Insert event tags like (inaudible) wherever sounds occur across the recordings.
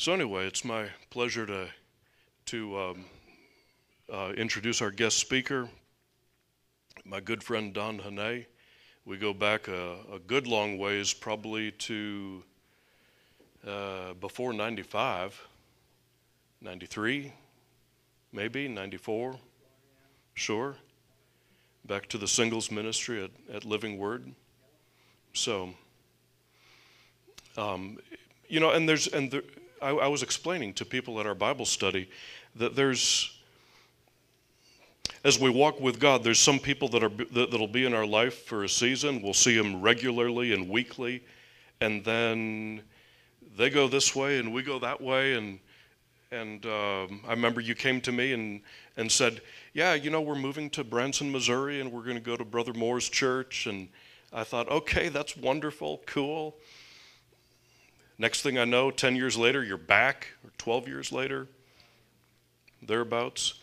So anyway, it's my pleasure to to um, uh, introduce our guest speaker, my good friend Don Hannay. We go back a, a good long ways, probably to uh, before 95, 93, maybe 94, sure. Back to the singles ministry at, at Living Word. So, um, you know, and there's and there, I, I was explaining to people at our Bible study that there's as we walk with God, there's some people that are that, that'll be in our life for a season. We'll see them regularly and weekly, and then they go this way and we go that way. And and um, I remember you came to me and and said, "Yeah, you know, we're moving to Branson, Missouri, and we're going to go to Brother Moore's church." And I thought, "Okay, that's wonderful, cool." Next thing I know, 10 years later, you're back, or 12 years later, thereabouts.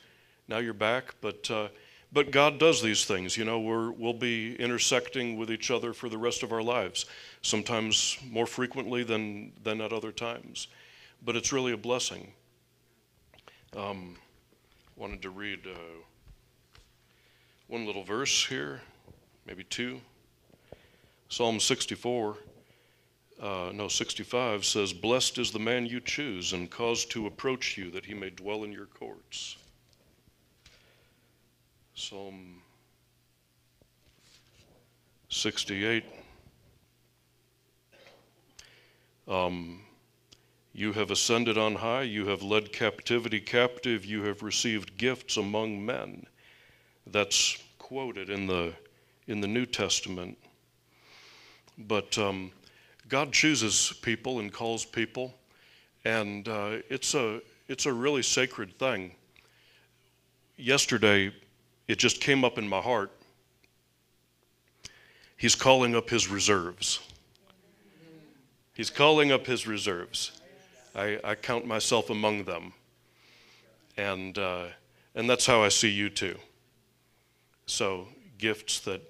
Now you're back. But, uh, but God does these things. You know, we're, we'll be intersecting with each other for the rest of our lives, sometimes more frequently than, than at other times. But it's really a blessing. Um, wanted to read uh, one little verse here, maybe two. Psalm 64 uh, no, 65 says, Blessed is the man you choose and cause to approach you that he may dwell in your courts. Psalm 68. Um, you have ascended on high, you have led captivity captive, you have received gifts among men. That's quoted in the, in the New Testament. But um, God chooses people and calls people, and uh, it's a it's a really sacred thing. Yesterday, it just came up in my heart. He's calling up his reserves. He's calling up his reserves. I, I count myself among them, and uh, and that's how I see you too. So gifts that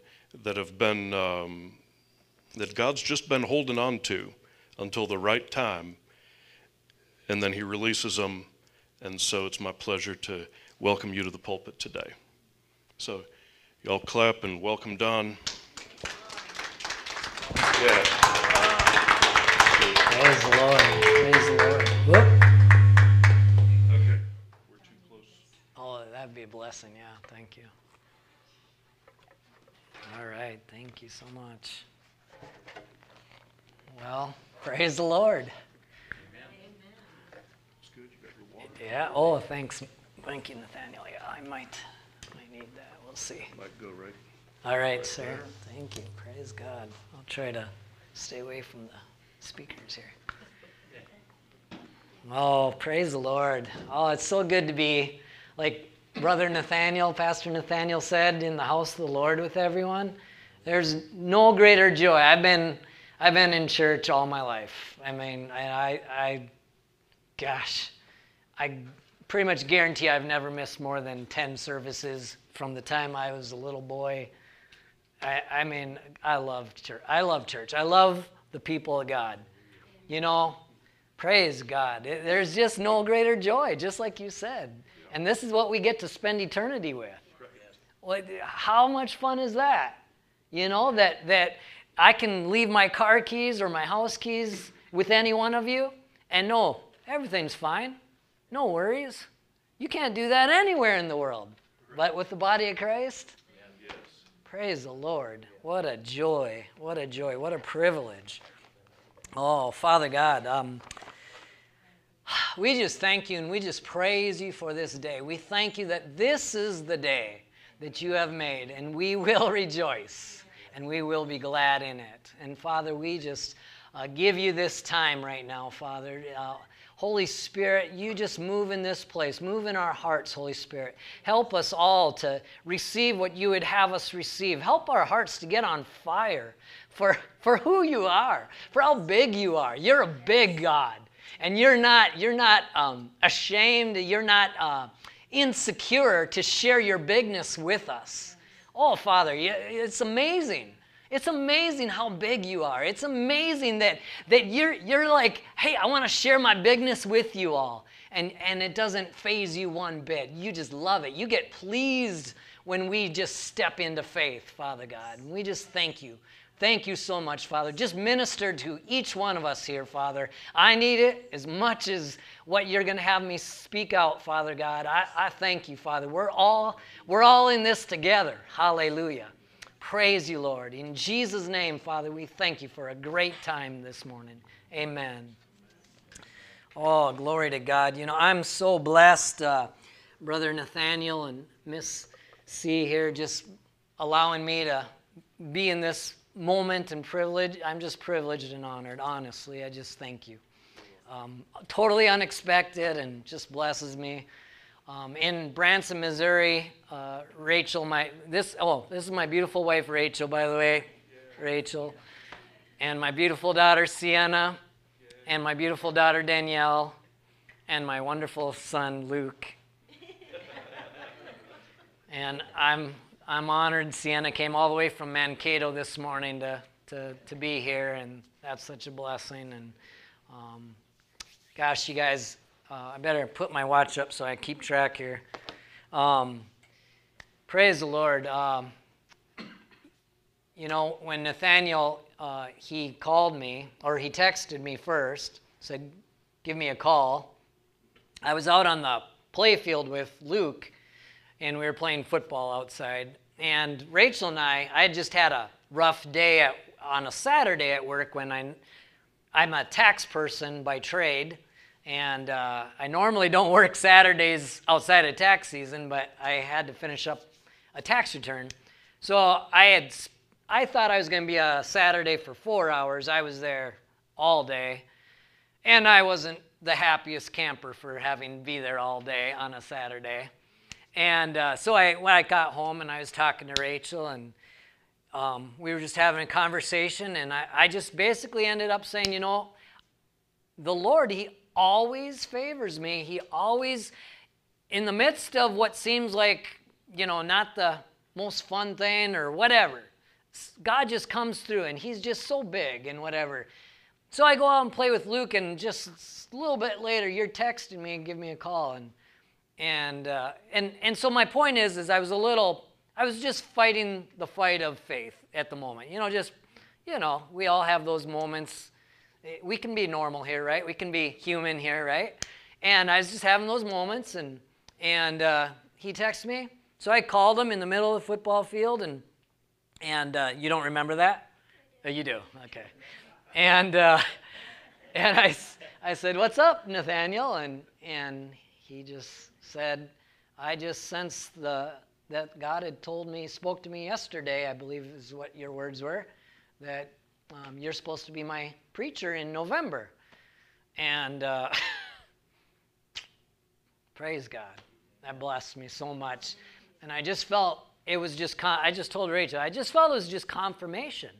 that have been um, that God's just been holding on to until the right time, and then He releases them. And so it's my pleasure to welcome you to the pulpit today. So, y'all clap and welcome Don. Yeah. Praise the Lord. Praise the Lord. Whoop. Okay. We're too close. Oh, that'd be a blessing. Yeah. Thank you. All right. Thank you so much. Well, praise the Lord. It's good. You got your water. Yeah. Oh, thanks. Thank you, Nathaniel. Yeah, I might, I need that. We'll see. Might go right. All right, sir. Thank you. Praise God. I'll try to stay away from the speakers here. Oh, praise the Lord. Oh, it's so good to be, like Brother Nathaniel, Pastor Nathaniel said, in the house of the Lord with everyone. There's no greater joy. I've been, I've been in church all my life. I mean, I, I, gosh, I pretty much guarantee I've never missed more than 10 services from the time I was a little boy. I, I mean, I love church. I love church. I love the people of God. You know, praise God. There's just no greater joy, just like you said. And this is what we get to spend eternity with. How much fun is that? You know, that, that I can leave my car keys or my house keys with any one of you and no, everything's fine. No worries. You can't do that anywhere in the world. But with the body of Christ, praise the Lord. What a joy. What a joy. What a privilege. Oh, Father God, um, we just thank you and we just praise you for this day. We thank you that this is the day that you have made, and we (laughs) will rejoice and we will be glad in it. And Father, we just uh, give you this time right now, Father. Uh, Holy Spirit, you just move in this place. Move in our hearts, Holy Spirit. Help us all to receive what you would have us receive. Help our hearts to get on fire for, for who you are, for how big you are. You're a big God. And you're not, you're not um, ashamed, you're not uh, insecure to share your bigness with us. Oh, Father, it's amazing. It's amazing how big you are. It's amazing that, that you're, you're like, hey, I want to share my bigness with you all. And, and it doesn't faze you one bit. You just love it. You get pleased when we just step into faith, Father God. And we just thank you. Thank you so much, Father. Just minister to each one of us here, Father. I need it as much as what you're going to have me speak out, Father God. I, I thank you, Father. We're all, we're all in this together. Hallelujah. Praise you, Lord. In Jesus' name, Father, we thank you for a great time this morning. Amen. Oh, glory to God. You know, I'm so blessed, uh, Brother Nathaniel and Miss C here, just allowing me to be in this moment and privilege. I'm just privileged and honored, honestly. I just thank you. Um, totally unexpected and just blesses me. Um, in Branson, Missouri, uh, Rachel, my this oh this is my beautiful wife Rachel, by the way, Rachel, and my beautiful daughter Sienna, and my beautiful daughter Danielle, and my wonderful son Luke. (laughs) and I'm I'm honored. Sienna came all the way from Mankato this morning to to to be here, and that's such a blessing. And um, gosh, you guys uh, I better put my watch up so I keep track here. Um, praise the Lord. Um, you know, when Nathaniel uh, he called me or he texted me first, said, "Give me a call." I was out on the playfield with Luke, and we were playing football outside. And Rachel and I, I had just had a rough day at, on a Saturday at work when I, I'm a tax person by trade and uh, I normally don't work Saturdays outside of tax season, but I had to finish up a tax return. So I had, I thought I was going to be a Saturday for four hours. I was there all day, and I wasn't the happiest camper for having to be there all day on a Saturday. And uh, so I, when I got home and I was talking to Rachel, and um, we were just having a conversation, and I, I just basically ended up saying, you know, the Lord, He always favors me. He always, in the midst of what seems like, you know, not the most fun thing or whatever, God just comes through and He's just so big and whatever. So I go out and play with Luke, and just a little bit later, you're texting me and give me a call, and and uh, and and so my point is, is I was a little, I was just fighting the fight of faith at the moment. You know, just you know, we all have those moments we can be normal here, right? We can be human here, right? And I was just having those moments, and and uh, he texted me. So I called him in the middle of the football field, and and uh, you don't remember that? Oh, you do, okay. And uh, (laughs) and I I said, "What's up, Nathaniel?" And and he just said, "I just sensed the that God had told me, spoke to me yesterday. I believe is what your words were, that um, you're supposed to be my preacher in November. And uh, (laughs) praise God. That blessed me so much. And I just felt it was just, con- I just told Rachel, I just felt it was just confirmation.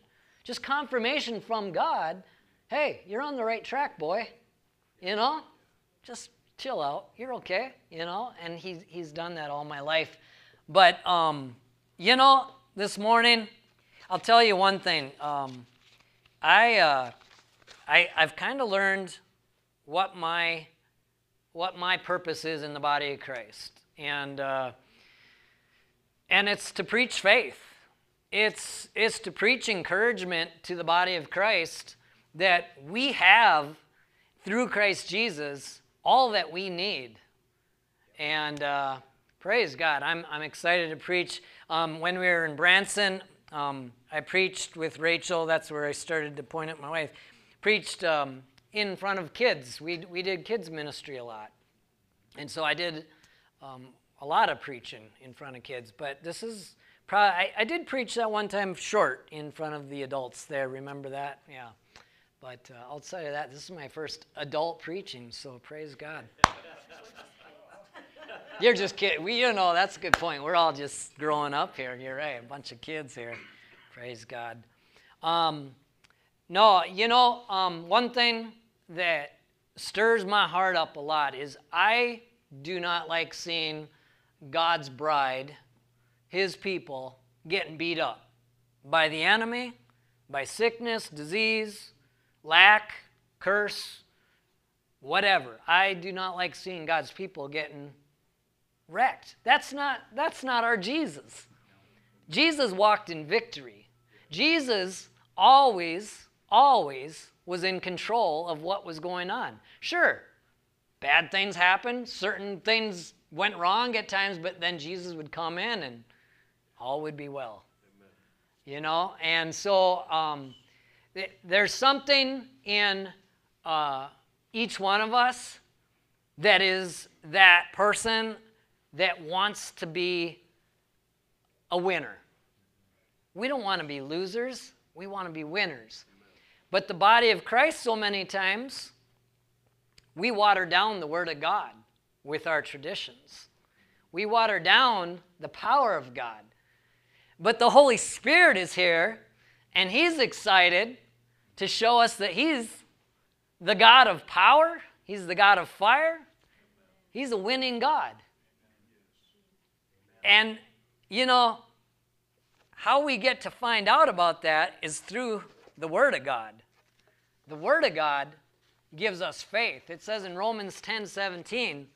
Just confirmation from God hey, you're on the right track, boy. You know, just chill out. You're okay, you know? And he's, he's done that all my life. But, um, you know, this morning, I'll tell you one thing. Um, I, uh, I, I've kind of learned what my, what my purpose is in the body of Christ. And, uh, and it's to preach faith. It's, it's to preach encouragement to the body of Christ that we have, through Christ Jesus, all that we need. And uh, praise God. I'm, I'm excited to preach. Um, when we were in Branson, um, I preached with Rachel. That's where I started to point at my wife. Preached um, in front of kids. We, we did kids ministry a lot. And so I did um, a lot of preaching in front of kids. But this is probably, I, I, did preach that one time short in front of the adults there. Remember that? Yeah. But uh, outside of that, this is my first adult preaching. So praise God. (laughs) You're just kidding. We, you know, that's a good point. We're all just growing up here. You're right. A bunch of kids here. Praise God. Um, no, you know, um, one thing that stirs my heart up a lot is I do not like seeing God's bride, his people, getting beat up. by the enemy, by sickness, disease, lack, curse, whatever. I do not like seeing God's people getting wrecked. That's not, that's not our Jesus. Jesus walked in victory. Jesus always, always was in control of what was going on. Sure, bad things happened, certain things went wrong at times, but then Jesus would come in and all would be well. You know, and so um, there's something in uh, each one of us that is that person that wants to be a winner. We don't want to be losers, we want to be winners. But the body of Christ, so many times, we water down the Word of God with our traditions. We water down the power of God. But the Holy Spirit is here, and He's excited to show us that He's the God of power, He's the God of fire, He's a winning God. And, you know, how we get to find out about that is through the Word of God. The Word of God gives us faith. It says in Romans 10 17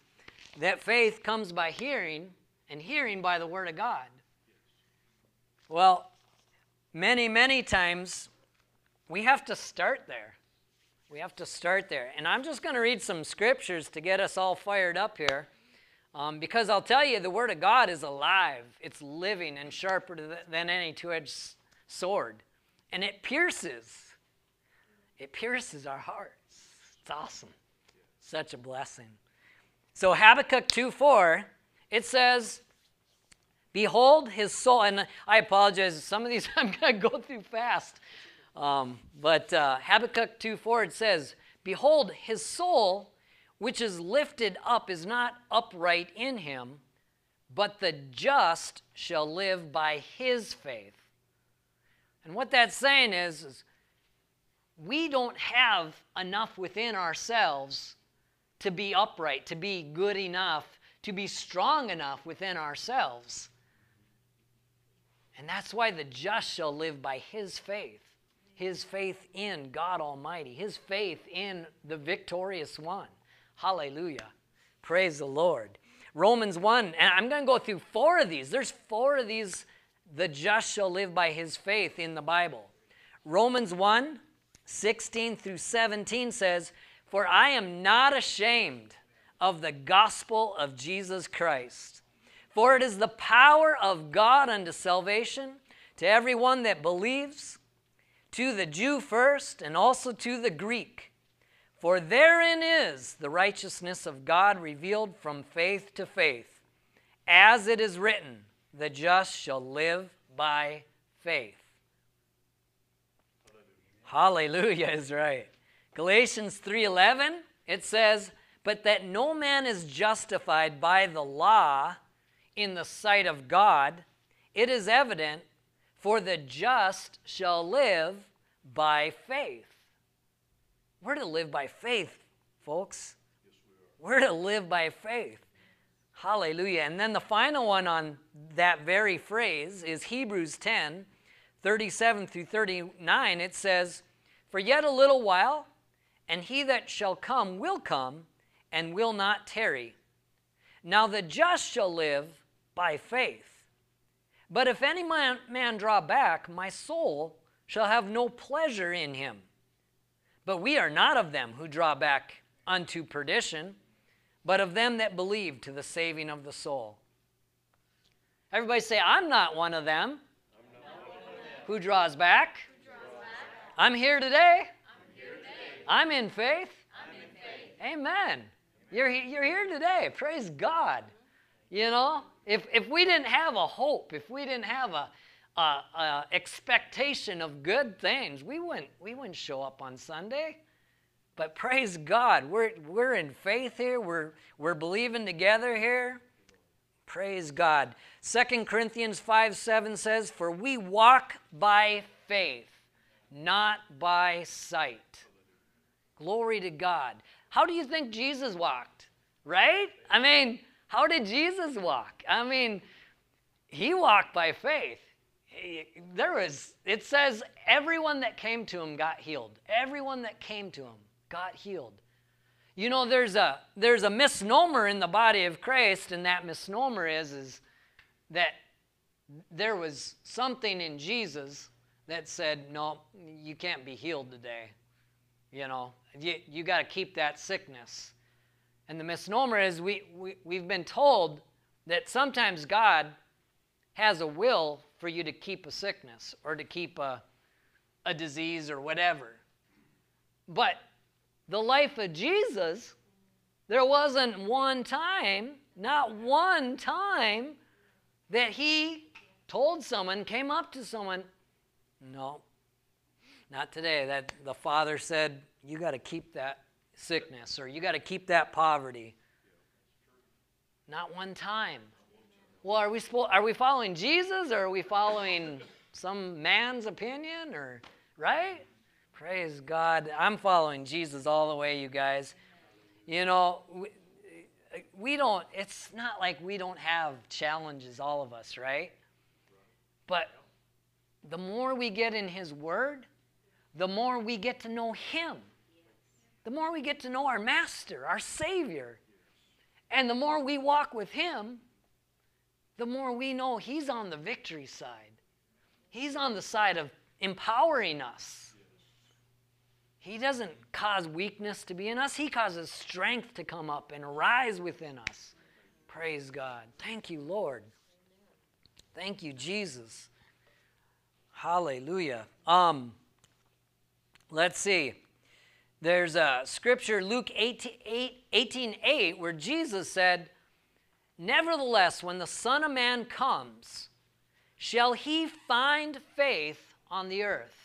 that faith comes by hearing, and hearing by the Word of God. Well, many, many times we have to start there. We have to start there. And I'm just going to read some scriptures to get us all fired up here. Um, because I'll tell you, the Word of God is alive, it's living and sharper than any two edged sword. And it pierces, it pierces our hearts. It's awesome. Such a blessing. So Habakkuk 2 4, it says, Behold his soul, and I apologize, some of these (laughs) I'm going to go through fast. Um, but uh, Habakkuk 2 4, it says, Behold, his soul, which is lifted up, is not upright in him, but the just shall live by his faith. And what that's saying is, is we don't have enough within ourselves to be upright, to be good enough, to be strong enough within ourselves. And that's why the just shall live by his faith. His faith in God Almighty, his faith in the victorious one. Hallelujah. Praise the Lord. Romans 1, and I'm going to go through four of these. There's four of these, the just shall live by his faith in the Bible. Romans 1, 16 through 17 says, For I am not ashamed of the gospel of Jesus Christ, for it is the power of God unto salvation to everyone that believes, to the Jew first, and also to the Greek. For therein is the righteousness of God revealed from faith to faith, as it is written, the just shall live by faith. Hallelujah is right. Galatians 3:11 it says, "But that no man is justified by the law in the sight of God, it is evident, for the just shall live by faith." We're to live by faith, folks. We are. We're to live by faith. Hallelujah. And then the final one on that very phrase is Hebrews 10 37 through 39, it says, For yet a little while, and he that shall come will come and will not tarry. Now the just shall live by faith. But if any man, man draw back, my soul shall have no pleasure in him. But we are not of them who draw back unto perdition, but of them that believe to the saving of the soul. Everybody say, I'm not one of them. Who draws back? I'm here today. I'm in faith. Amen. You're, you're here today. Praise God. You know, if, if we didn't have a hope, if we didn't have a, a, a, expectation of good things, we wouldn't, we wouldn't show up on Sunday. But praise God, we're, we're in faith here. We're, we're believing together here. Praise God. 2 Corinthians 5 7 says, For we walk by faith, not by sight. Glory to God. How do you think Jesus walked? Right? I mean, how did Jesus walk? I mean, he walked by faith. there was, it says, everyone that came to him got healed. Everyone that came to him got healed. You know, there's a there's a misnomer in the body of Christ, and that misnomer is is that there was something in Jesus that said, No, you can't be healed today. You know, you, you got to keep that sickness. And the misnomer is we, we, we've been told that sometimes God has a will for you to keep a sickness or to keep a, a disease or whatever. But the life of Jesus, there wasn't one time, not one time, that he told someone, came up to someone, no, not today. That the father said, you got to keep that sickness or you got to keep that poverty. Not one time. Well, are we spo- are we following Jesus or are we following some man's opinion or right? Praise God. I'm following Jesus all the way, you guys. You know, we, we don't, it's not like we don't have challenges, all of us, right? But the more we get in His Word, the more we get to know Him. The more we get to know our Master, our Savior. And the more we walk with Him, the more we know He's on the victory side. He's on the side of empowering us. He doesn't cause weakness to be in us, He causes strength to come up and arise within us. Praise God. Thank you, Lord. Thank you, Jesus. Hallelujah. Um, let's see. There's a scripture, Luke 18 8, 18 8, where Jesus said, Nevertheless, when the Son of Man comes, shall he find faith on the earth?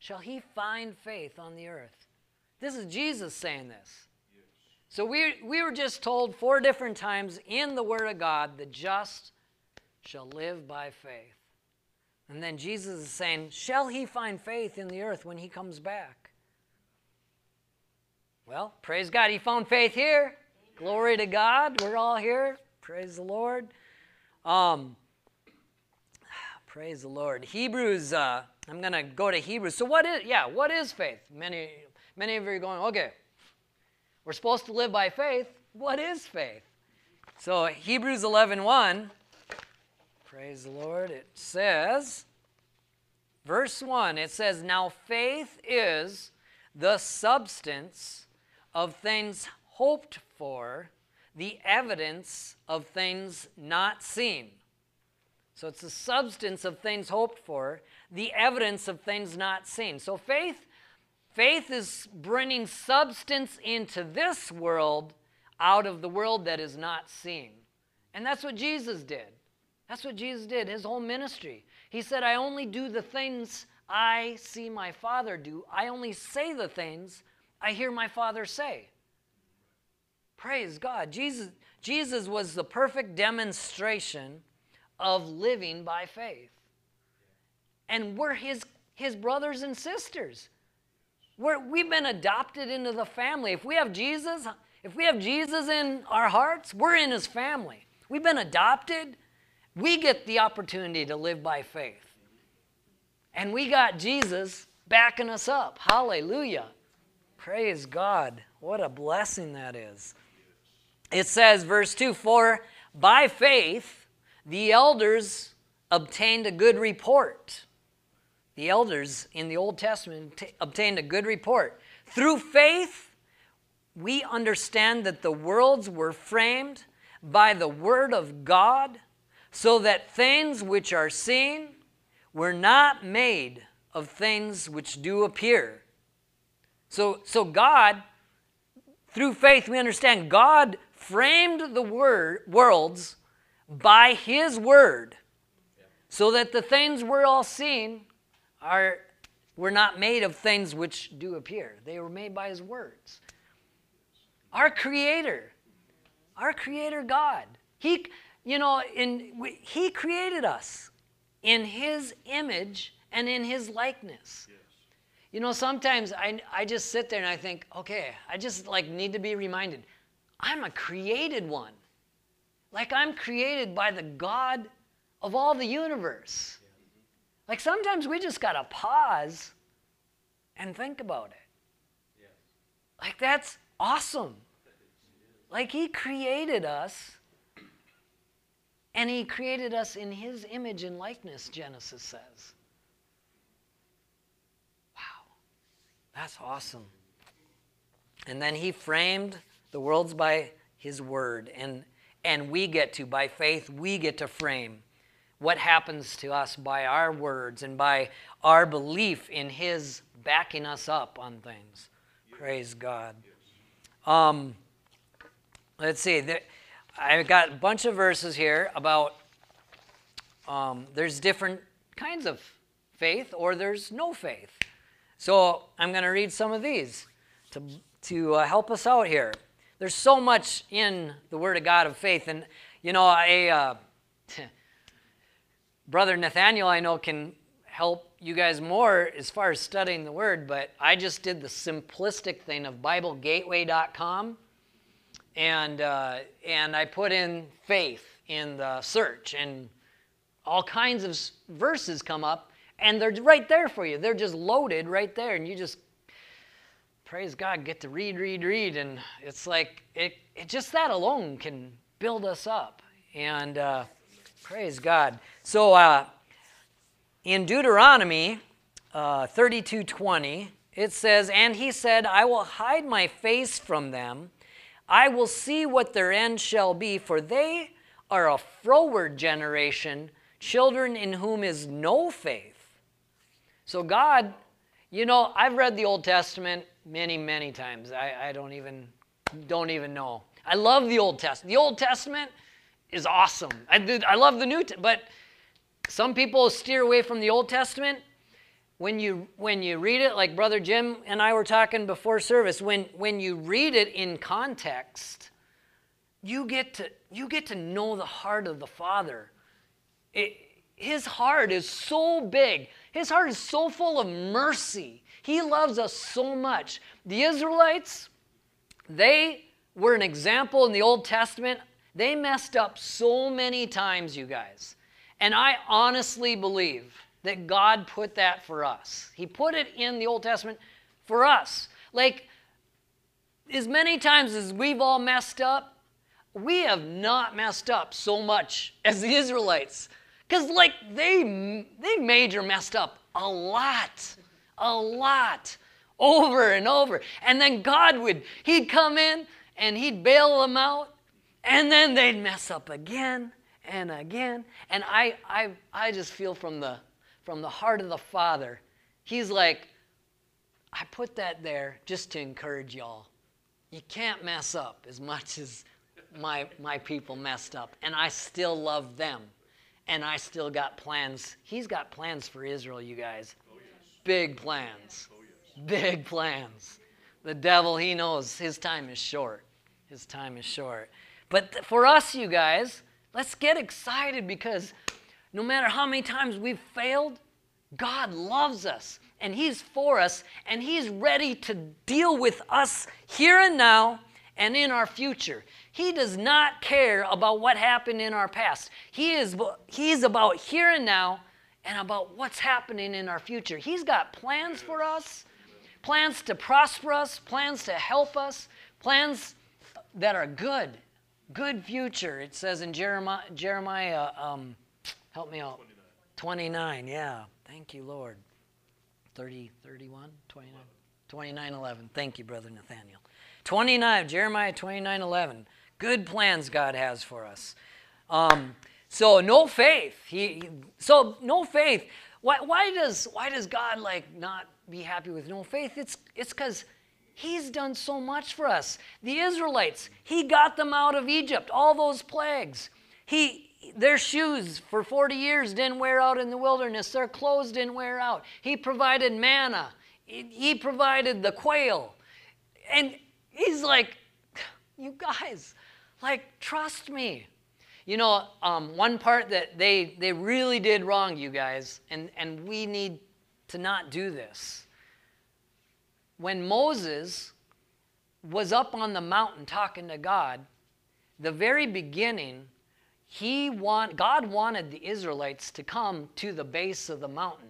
shall he find faith on the earth. This is Jesus saying this. So we, we were just told four different times in the Word of God, the just shall live by faith. And then Jesus is saying, Shall he find faith in the earth when he comes back? Well, praise God, he found faith here. Glory to God. We're all here. Praise the Lord. Um, praise the Lord. Hebrews uh, I'm to go to Hebrews. So what is yeah, what is faith? Many many of you are going, "Okay. We're supposed to live by faith. What is faith?" So Hebrews 11:1 1, Praise the Lord. It says verse 1, it says, "Now faith is the substance of things hoped for, the evidence of things not seen." So it's the substance of things hoped for, the evidence of things not seen. So faith faith is bringing substance into this world out of the world that is not seen. And that's what Jesus did. That's what Jesus did, his whole ministry. He said, I only do the things I see my Father do. I only say the things I hear my Father say. Praise God. Jesus, Jesus was the perfect demonstration of living by faith and we're his, his brothers and sisters. We're, we've been adopted into the family. If we have Jesus, if we have Jesus in our hearts, we're in his family. We've been adopted. We get the opportunity to live by faith. And we got Jesus backing us up. Hallelujah. Praise God. What a blessing that is. It says, verse 2 For by faith the elders obtained a good report the elders in the Old Testament t- obtained a good report. Through faith, we understand that the worlds were framed by the Word of God, so that things which are seen were not made of things which do appear. So, so God, through faith, we understand God framed the word, worlds by His Word, so that the things we're all seeing are were not made of things which do appear. They were made by his words. Our creator, our creator God, he you know, in he created us in his image and in his likeness. You know, sometimes I, I just sit there and I think, okay, I just like need to be reminded, I'm a created one. Like I'm created by the God of all the universe. Like sometimes we just got to pause and think about it. Like that's awesome. Like he created us and he created us in his image and likeness, Genesis says. That's awesome. And then he framed the worlds by his word and and we get to by faith we get to frame what happens to us by our words and by our belief in his backing us up on things. Praise God. Um, let's see. I've got a bunch of verses here about um, there's different kinds of faith or there's no faith. So I'm going to read some of these to, to uh, help us out here. There's so much in the Word of God of faith. And, you know, I, uh, (laughs) Brother Nathaniel, I know, can help you guys more as far as studying the Word, but I just did the simplistic thing of BibleGateway.com and uh, and I put in faith in the search, and all kinds of verses come up, and they're right there for you. They're just loaded right there, and you just praise God, get to read, read, read, and it's like it, it just that alone can build us up, and uh, praise God. So uh, in Deuteronomy uh, 32:20, it says, "And he said, I will hide my face from them." I will see what their end shall be, for they are a froward generation, children in whom is no faith. So, God, you know, I've read the Old Testament many, many times. I, I don't even don't even know. I love the Old Testament. The Old Testament is awesome. I, I love the New, Testament, but some people steer away from the Old Testament when you when you read it like brother jim and i were talking before service when when you read it in context you get to you get to know the heart of the father it, his heart is so big his heart is so full of mercy he loves us so much the israelites they were an example in the old testament they messed up so many times you guys and i honestly believe that God put that for us. He put it in the Old Testament for us. Like, as many times as we've all messed up, we have not messed up so much as the Israelites. Because, like, they, they major messed up a lot, a lot, over and over. And then God would, He'd come in and He'd bail them out, and then they'd mess up again and again. And I, I, I just feel from the from the heart of the Father. He's like, I put that there just to encourage y'all. You can't mess up as much as my, my people messed up. And I still love them. And I still got plans. He's got plans for Israel, you guys. Oh, yes. Big plans. Oh, yes. Big plans. The devil, he knows his time is short. His time is short. But for us, you guys, let's get excited because no matter how many times we've failed, God loves us and He's for us and He's ready to deal with us here and now and in our future. He does not care about what happened in our past. He is He's about here and now and about what's happening in our future. He's got plans for us, plans to prosper us, plans to help us, plans that are good, good future. It says in Jeremiah, Jeremiah um, Help me out. 29. 29, yeah. Thank you, Lord. 30, 31, 29, 29, 11. Thank you, Brother Nathaniel. 29, Jeremiah 29, 11. Good plans God has for us. Um, so no faith. He, so no faith. Why, why does why does God like not be happy with no faith? It's it's because He's done so much for us. The Israelites, He got them out of Egypt, all those plagues. He their shoes for 40 years didn't wear out in the wilderness. Their clothes didn't wear out. He provided manna. He provided the quail. And he's like, you guys, like, trust me. You know, um, one part that they, they really did wrong, you guys, and, and we need to not do this. When Moses was up on the mountain talking to God, the very beginning, he want God wanted the Israelites to come to the base of the mountain.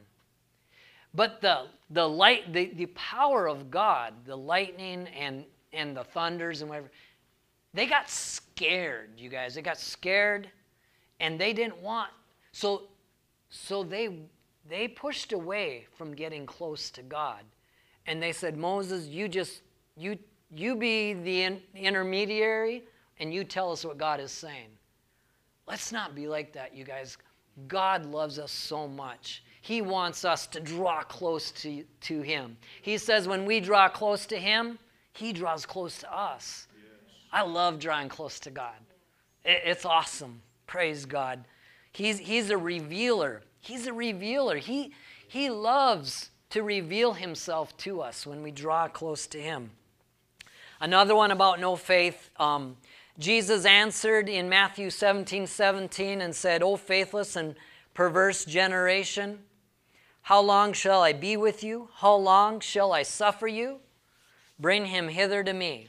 But the the light the, the power of God, the lightning and and the thunders and whatever, they got scared, you guys. They got scared and they didn't want so so they they pushed away from getting close to God. And they said, "Moses, you just you you be the in, intermediary and you tell us what God is saying." Let's not be like that, you guys. God loves us so much. He wants us to draw close to, to Him. He says when we draw close to Him, He draws close to us. Yes. I love drawing close to God. It, it's awesome. Praise God. He's, he's a revealer. He's a revealer. He, he loves to reveal Himself to us when we draw close to Him. Another one about no faith. Um, Jesus answered in Matthew 17 17 and said, O faithless and perverse generation, how long shall I be with you? How long shall I suffer you? Bring him hither to me.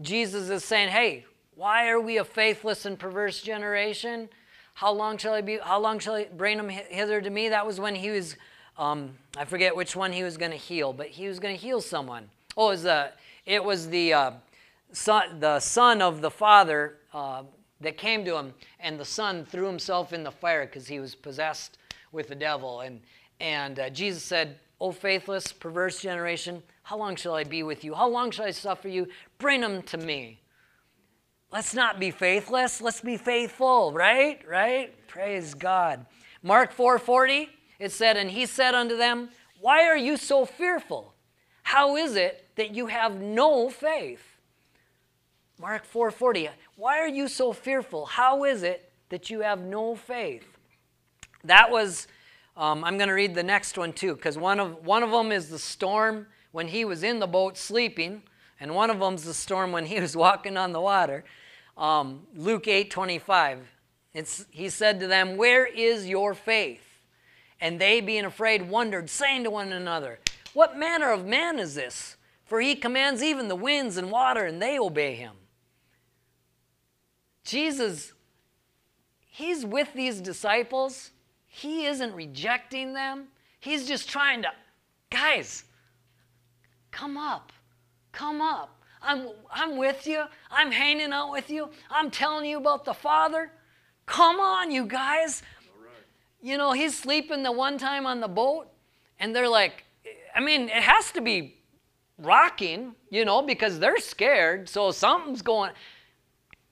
Jesus is saying, Hey, why are we a faithless and perverse generation? How long shall I be? How long shall I bring him hither to me? That was when he was, um, I forget which one he was going to heal, but he was going to heal someone. Oh, it was the, it was the, uh, son, the son of the father uh, that came to him, and the son threw himself in the fire because he was possessed with the devil. And, and uh, Jesus said, O faithless, perverse generation, how long shall I be with you? How long shall I suffer you? Bring them to me. Let's not be faithless. Let's be faithful, right? Right? Praise God. Mark 4:40, it said, And he said unto them, Why are you so fearful? How is it that you have no faith? Mark 4:40. Why are you so fearful? How is it that you have no faith? That was. Um, I'm going to read the next one too, because one of one of them is the storm when he was in the boat sleeping, and one of them's the storm when he was (laughs) walking on the water. Um, Luke 8:25. It's he said to them, "Where is your faith?" And they, being afraid, wondered, saying to one another, "What manner of man is this? For he commands even the winds and water, and they obey him." Jesus, he's with these disciples. He isn't rejecting them. He's just trying to, guys, come up. Come up. I'm, I'm with you. I'm hanging out with you. I'm telling you about the Father. Come on, you guys. You know, he's sleeping the one time on the boat, and they're like, I mean, it has to be rocking, you know, because they're scared. So something's going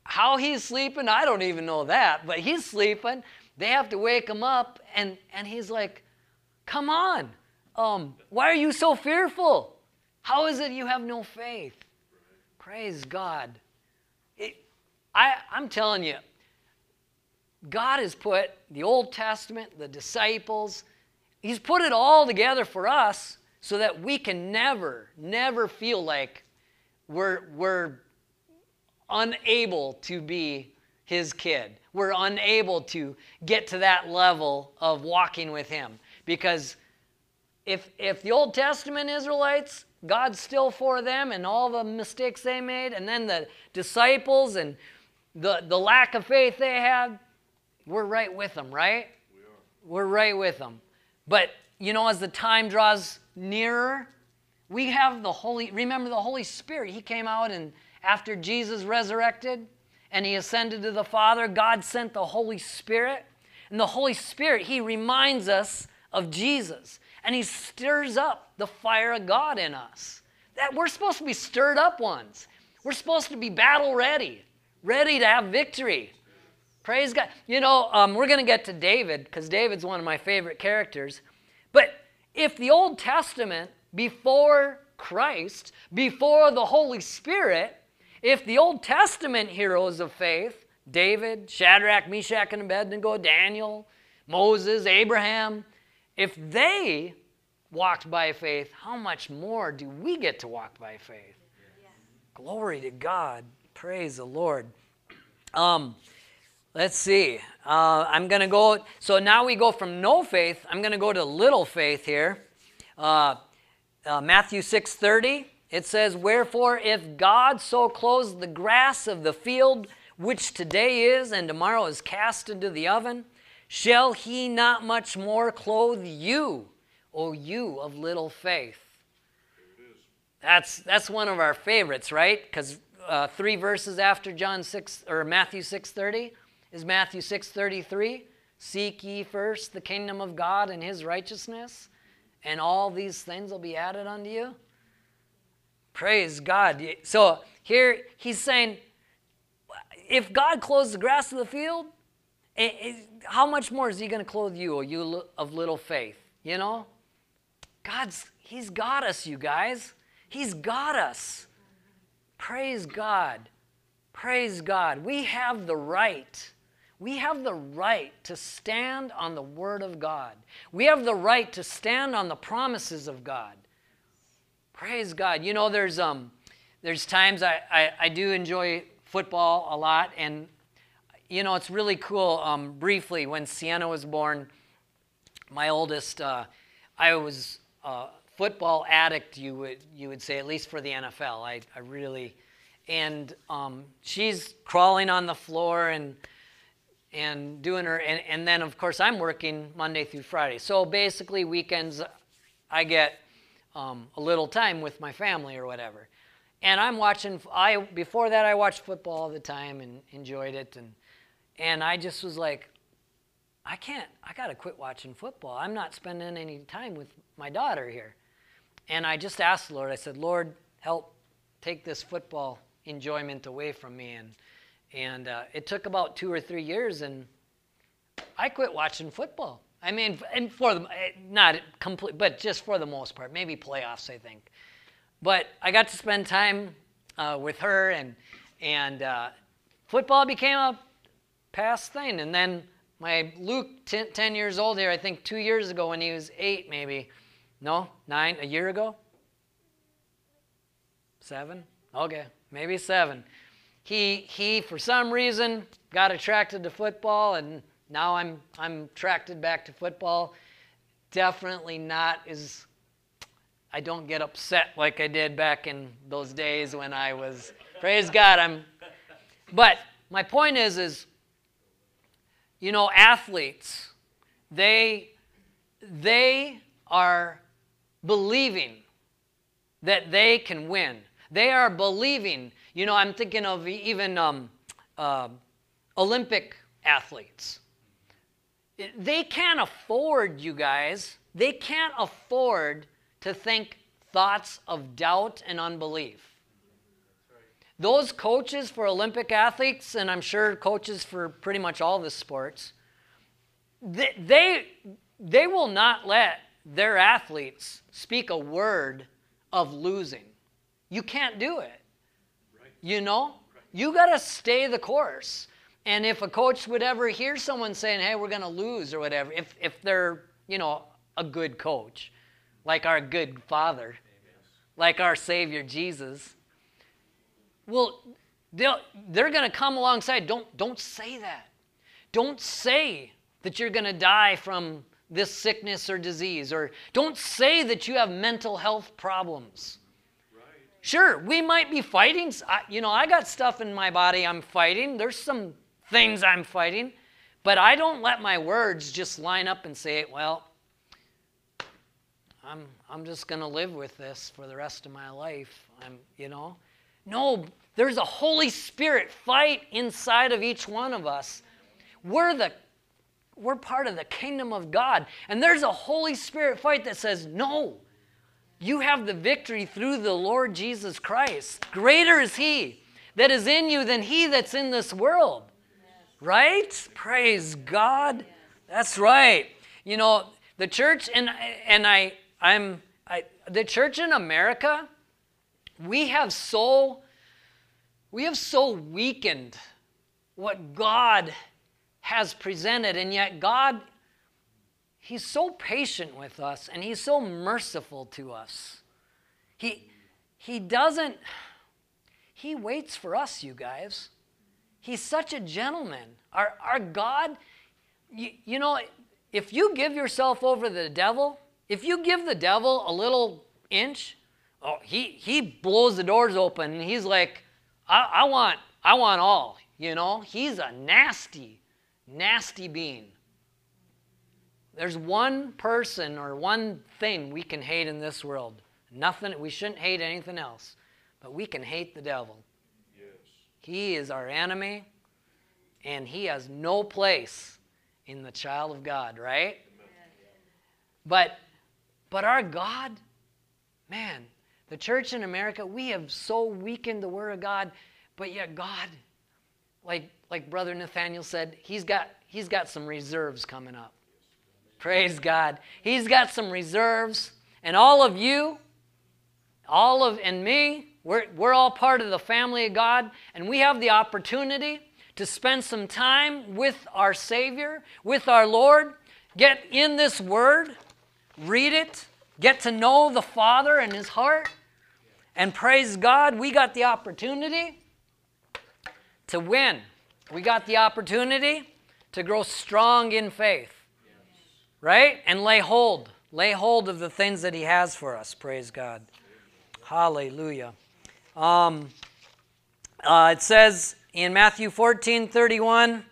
how he's sleeping, I don't even know that, but he's sleeping. They have to wake him up, and, and he's like, Come on, um, why are you so fearful? How is it you have no faith? Praise God. It, I, I'm telling you, God has put the Old Testament, the disciples, He's put it all together for us so that we can never, never feel like we're, we're unable to be his kid. We're unable to get to that level of walking with him. Because if, if the Old Testament Israelites, God's still for them and all the mistakes they made, and then the disciples and the, the lack of faith they had, we're right with them, right? We are. We're right with them. But, you know, as the time draws nearer, we have the Holy, remember the Holy Spirit. He came out and after Jesus resurrected and he ascended to the Father, God sent the Holy Spirit. And the Holy Spirit, he reminds us of Jesus and he stirs up the fire of God in us. That we're supposed to be stirred up ones. We're supposed to be battle ready, ready to have victory. Praise God. You know, um, we're going to get to David because David's one of my favorite characters. But if the Old Testament, before Christ, before the Holy Spirit, if the Old Testament heroes of faith, David, Shadrach, Meshach, and Abednego, Daniel, Moses, Abraham, if they walked by faith, how much more do we get to walk by faith? Glory to God. Praise the Lord. Um, let's see. Uh, I'm going to go. So now we go from no faith. I'm going to go to little faith here. Uh, uh, Matthew 6:30. It says, Wherefore, if God so clothes the grass of the field, which today is and tomorrow is cast into the oven? Shall he not much more clothe you, O you of little faith? That's, that's one of our favorites, right? Because uh, three verses after John 6 or Matthew 6:30 is Matthew 6:33. Seek ye first the kingdom of God and his righteousness, and all these things will be added unto you. Praise God. So here he's saying, if God clothes the grass of the field, how much more is he going to clothe you, or you of little faith? You know? God's, he's got us, you guys. He's got us. Praise God. Praise God. We have the right. We have the right to stand on the Word of God. We have the right to stand on the promises of God. Praise God. You know, there's um, there's times I, I, I do enjoy football a lot, and you know, it's really cool. Um, briefly, when Sienna was born, my oldest, uh, I was a football addict. You would you would say at least for the NFL. I I really, and um, she's crawling on the floor and and doing her and, and then of course i'm working monday through friday so basically weekends i get um, a little time with my family or whatever. And I'm watching. I before that I watched football all the time and enjoyed it, and and I just was like, I can't. I got to quit watching football. I'm not spending any time with my daughter here. And I just asked the Lord. I said, Lord, help take this football enjoyment away from me. And and uh, it took about two or three years, and I quit watching football. I mean, and for the eh, not complete, but just for the most part, maybe playoffs, I think. But I got to spend time uh, with her, and and uh, football became a past thing. And then my Luke, ten, 10 years old here, I think two years ago when he was eight, maybe, no, nine, a year ago, seven, okay, maybe seven. He he for some reason got attracted to football and now I'm, I'm attracted back to football. Definitely not as, I don't get upset like I did back in those days when I was, praise God, I'm, but my point is, is, you know, athletes, they, they are believing that they can win. They are believing, you know, I'm thinking of even um, uh, Olympic athletes. They can't afford, you guys, they can't afford to think thoughts of doubt and unbelief. Those coaches for Olympic athletes, and I'm sure coaches for pretty much all the sports, they, they, they will not let their athletes speak a word of losing. You can't do it. You know? You got to stay the course. And if a coach would ever hear someone saying, hey, we're going to lose or whatever, if, if they're, you know, a good coach, like our good father, like our Savior Jesus, well, they're going to come alongside. Don't, don't say that. Don't say that you're going to die from this sickness or disease, or don't say that you have mental health problems. Right. Sure, we might be fighting. I, you know, I got stuff in my body I'm fighting. There's some things I'm fighting, but I don't let my words just line up and say, well, I'm, I'm just going to live with this for the rest of my life. I'm, you know? No, there's a Holy Spirit fight inside of each one of us. We're the we're part of the kingdom of God. And there's a Holy Spirit fight that says, no, you have the victory through the Lord Jesus Christ. Greater is He that is in you than He that's in this world. Right? Praise God. That's right. You know, the church and and I I'm I the church in America, we have so we have so weakened what God has presented and yet God he's so patient with us and he's so merciful to us. He he doesn't he waits for us, you guys. He's such a gentleman. Our, our God, you, you know, if you give yourself over to the devil, if you give the devil a little inch, oh, he, he blows the doors open and he's like, I, I want, I want all. You know, he's a nasty, nasty being. There's one person or one thing we can hate in this world. Nothing, we shouldn't hate anything else, but we can hate the devil. Yes. He is our enemy, and he has no place in the child of God, right? But but our God, man, the church in America, we have so weakened the word of God, but yet God, like like Brother Nathaniel said, he's got he's got some reserves coming up. Praise God. He's got some reserves. And all of you, all of and me, we're, we're all part of the family of God, and we have the opportunity to spend some time with our Savior, with our Lord, get in this Word, read it, get to know the Father and His heart, and praise God, we got the opportunity to win. We got the opportunity to grow strong in faith, right? And lay hold, lay hold of the things that He has for us. Praise God. Hallelujah. Um, uh, it says in Matthew 14 31,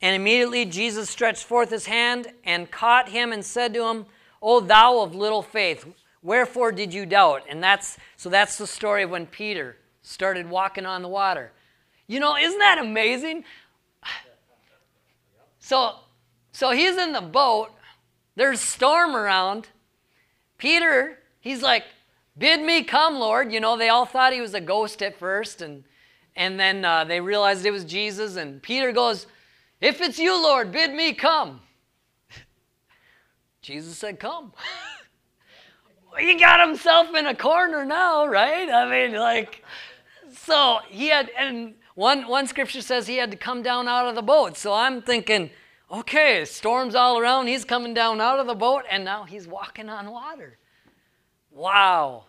and immediately Jesus stretched forth his hand and caught him and said to him, O thou of little faith, wherefore did you doubt? And that's so that's the story of when Peter started walking on the water. You know, isn't that amazing? So so he's in the boat, there's storm around. Peter, he's like, Bid me come, Lord. You know, they all thought he was a ghost at first, and, and then uh, they realized it was Jesus. And Peter goes, If it's you, Lord, bid me come. Jesus said, Come. (laughs) he got himself in a corner now, right? I mean, like, so he had, and one, one scripture says he had to come down out of the boat. So I'm thinking, okay, storms all around. He's coming down out of the boat, and now he's walking on water. Wow.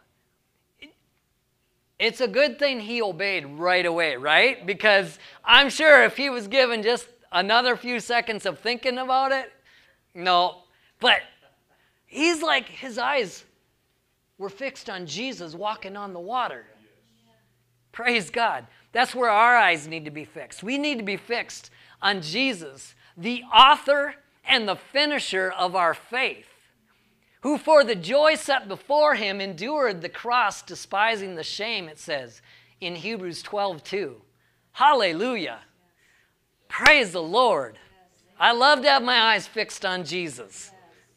It's a good thing he obeyed right away, right? Because I'm sure if he was given just another few seconds of thinking about it, no. But he's like, his eyes were fixed on Jesus walking on the water. Praise God. That's where our eyes need to be fixed. We need to be fixed on Jesus, the author and the finisher of our faith who for the joy set before him endured the cross, despising the shame, it says in Hebrews 12 2. Hallelujah. Praise the Lord. I love to have my eyes fixed on Jesus.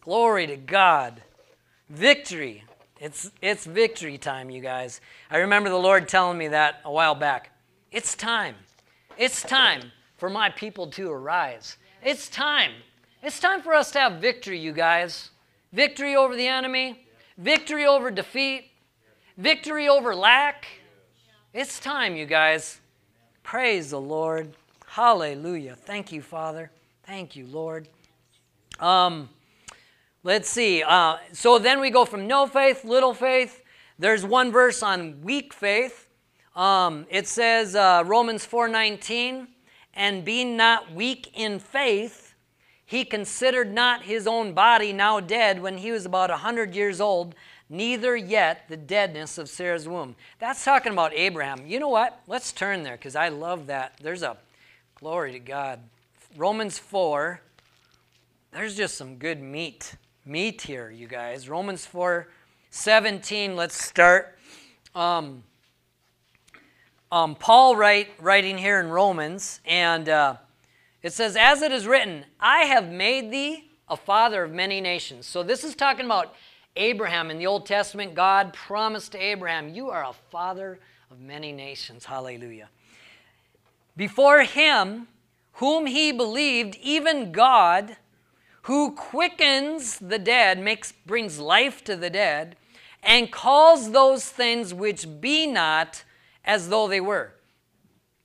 Glory to God. Victory. It's, it's victory time, you guys. I remember the Lord telling me that a while back. It's time. It's time for my people to arise. It's time. It's time for us to have victory, you guys victory over the enemy, victory over defeat, victory over lack. It's time, you guys. Praise the Lord. Hallelujah. Thank you, Father. Thank you, Lord. Um, let's see. Uh, so then we go from no faith, little faith. There's one verse on weak faith. Um, it says uh, Romans 4:19, and being not weak in faith, he considered not his own body now dead when he was about a hundred years old, neither yet the deadness of Sarah's womb. That's talking about Abraham. You know what? Let's turn there because I love that. There's a glory to God. Romans 4. There's just some good meat. Meat here, you guys. Romans 4 17. Let's start. Um, um, Paul write, writing here in Romans, and uh, it says, As it is written, I have made thee a father of many nations. So this is talking about Abraham in the Old Testament. God promised to Abraham, You are a father of many nations. Hallelujah. Before him, whom he believed, even God, who quickens the dead, makes, brings life to the dead, and calls those things which be not as though they were.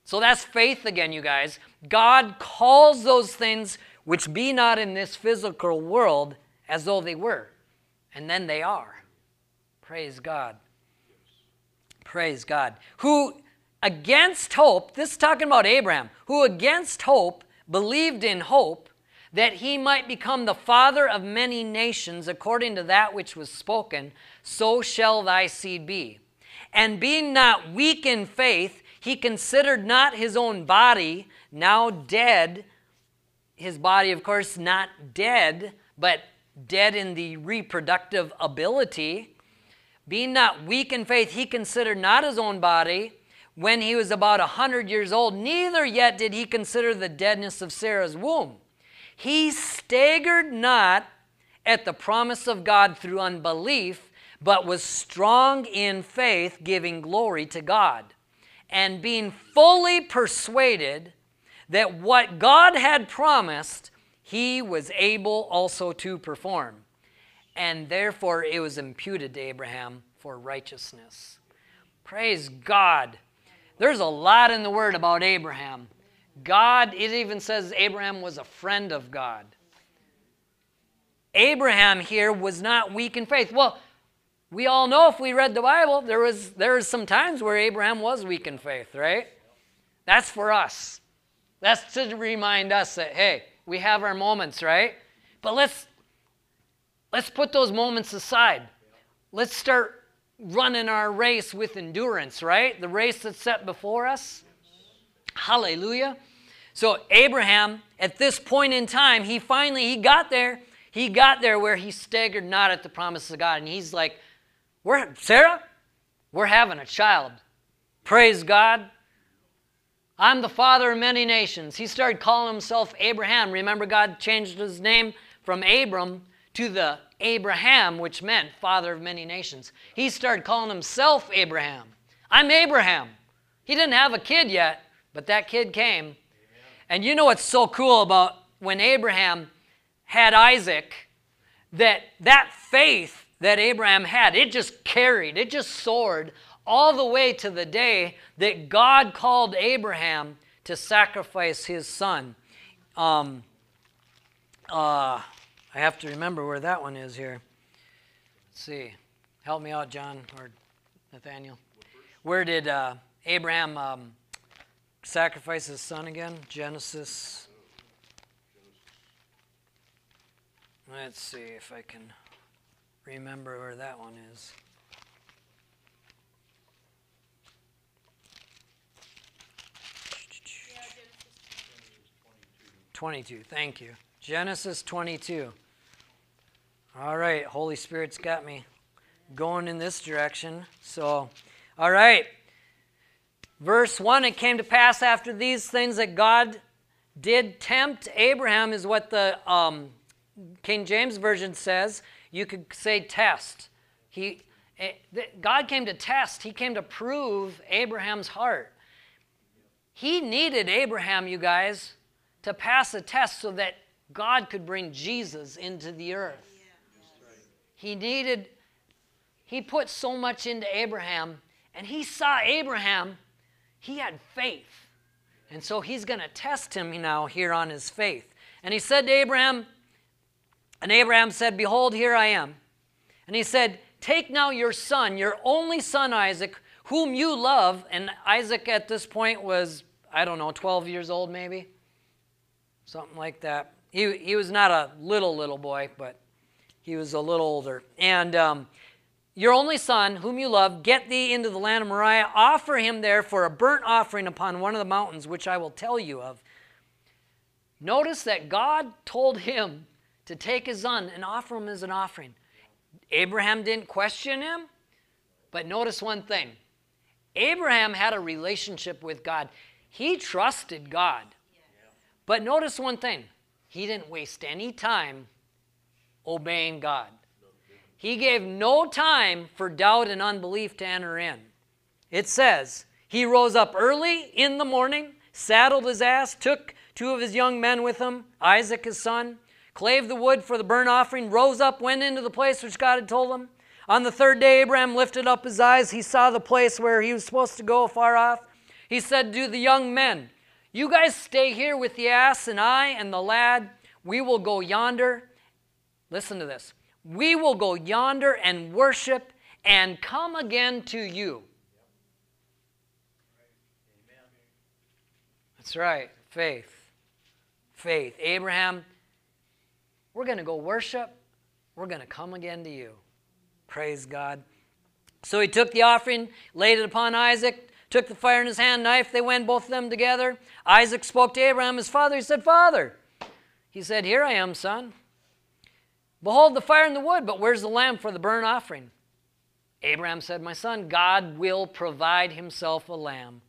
So that's faith again, you guys. God calls those things which be not in this physical world as though they were. And then they are. Praise God. Praise God. Who against hope, this is talking about Abraham, who against hope believed in hope that he might become the father of many nations according to that which was spoken, so shall thy seed be. And being not weak in faith, he considered not his own body, now dead. His body, of course, not dead, but dead in the reproductive ability. Being not weak in faith, he considered not his own body when he was about a hundred years old, neither yet did he consider the deadness of Sarah's womb. He staggered not at the promise of God through unbelief, but was strong in faith, giving glory to God, and being fully persuaded that what God had promised, he was able also to perform. And therefore it was imputed to Abraham for righteousness. Praise God. There's a lot in the Word about Abraham. God, it even says Abraham was a friend of God. Abraham here was not weak in faith. Well, we all know if we read the Bible, there was there was some times where Abraham was weak in faith, right? That's for us. That's to remind us that hey, we have our moments, right? But let's let's put those moments aside. Let's start running our race with endurance, right? The race that's set before us. Hallelujah. So Abraham, at this point in time, he finally he got there. He got there where he staggered not at the promises of God. And he's like, We're Sarah, we're having a child. Praise God. I'm the father of many nations. He started calling himself Abraham. Remember, God changed his name from Abram to the Abraham, which meant father of many nations. He started calling himself Abraham. I'm Abraham. He didn't have a kid yet, but that kid came. Amen. And you know what's so cool about when Abraham had Isaac, that that faith that Abraham had, it just carried, it just soared all the way to the day that God called Abraham to sacrifice his son. Um, uh, I have to remember where that one is here. Let's see. Help me out, John or Nathaniel. Where did uh, Abraham um, sacrifice his son again? Genesis. Let's see if I can remember where that one is. Twenty-two. Thank you. Genesis twenty-two. All right, Holy Spirit's got me going in this direction. So, all right. Verse 1 It came to pass after these things that God did tempt Abraham, is what the um, King James Version says. You could say test. He, eh, God came to test, He came to prove Abraham's heart. He needed Abraham, you guys, to pass a test so that God could bring Jesus into the earth. He needed, he put so much into Abraham, and he saw Abraham, he had faith. And so he's going to test him now here on his faith. And he said to Abraham, and Abraham said, Behold, here I am. And he said, Take now your son, your only son Isaac, whom you love. And Isaac at this point was, I don't know, 12 years old maybe? Something like that. He, he was not a little, little boy, but he was a little older. And um, your only son, whom you love, get thee into the land of Moriah. Offer him there for a burnt offering upon one of the mountains, which I will tell you of. Notice that God told him to take his son and offer him as an offering. Abraham didn't question him, but notice one thing Abraham had a relationship with God, he trusted God. But notice one thing he didn't waste any time obeying God. He gave no time for doubt and unbelief to enter in. It says, He rose up early in the morning, saddled his ass, took two of his young men with him, Isaac his son, clave the wood for the burnt offering, rose up, went into the place which God had told him. On the third day, Abraham lifted up his eyes. He saw the place where he was supposed to go far off. He said to the young men, You guys stay here with the ass, and I and the lad, we will go yonder Listen to this. We will go yonder and worship and come again to you. That's right. Faith. Faith. Abraham, we're going to go worship. We're going to come again to you. Praise God. So he took the offering, laid it upon Isaac, took the fire in his hand, knife. They went, both of them together. Isaac spoke to Abraham, his father. He said, Father. He said, Here I am, son. Behold the fire and the wood, but where's the lamb for the burnt offering? Abraham said, My son, God will provide himself a lamb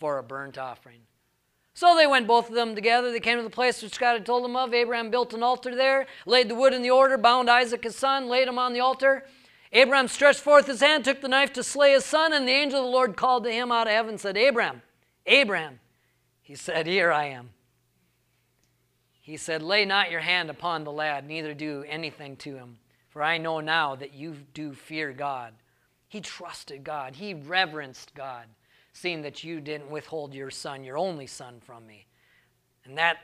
for a burnt offering. So they went both of them together. They came to the place which God had told them of. Abraham built an altar there, laid the wood in the order, bound Isaac his son, laid him on the altar. Abraham stretched forth his hand, took the knife to slay his son, and the angel of the Lord called to him out of heaven and said, Abraham, Abraham. He said, Here I am. He said, Lay not your hand upon the lad, neither do anything to him, for I know now that you do fear God. He trusted God, he reverenced God seeing that you didn't withhold your son, your only son, from me. And that,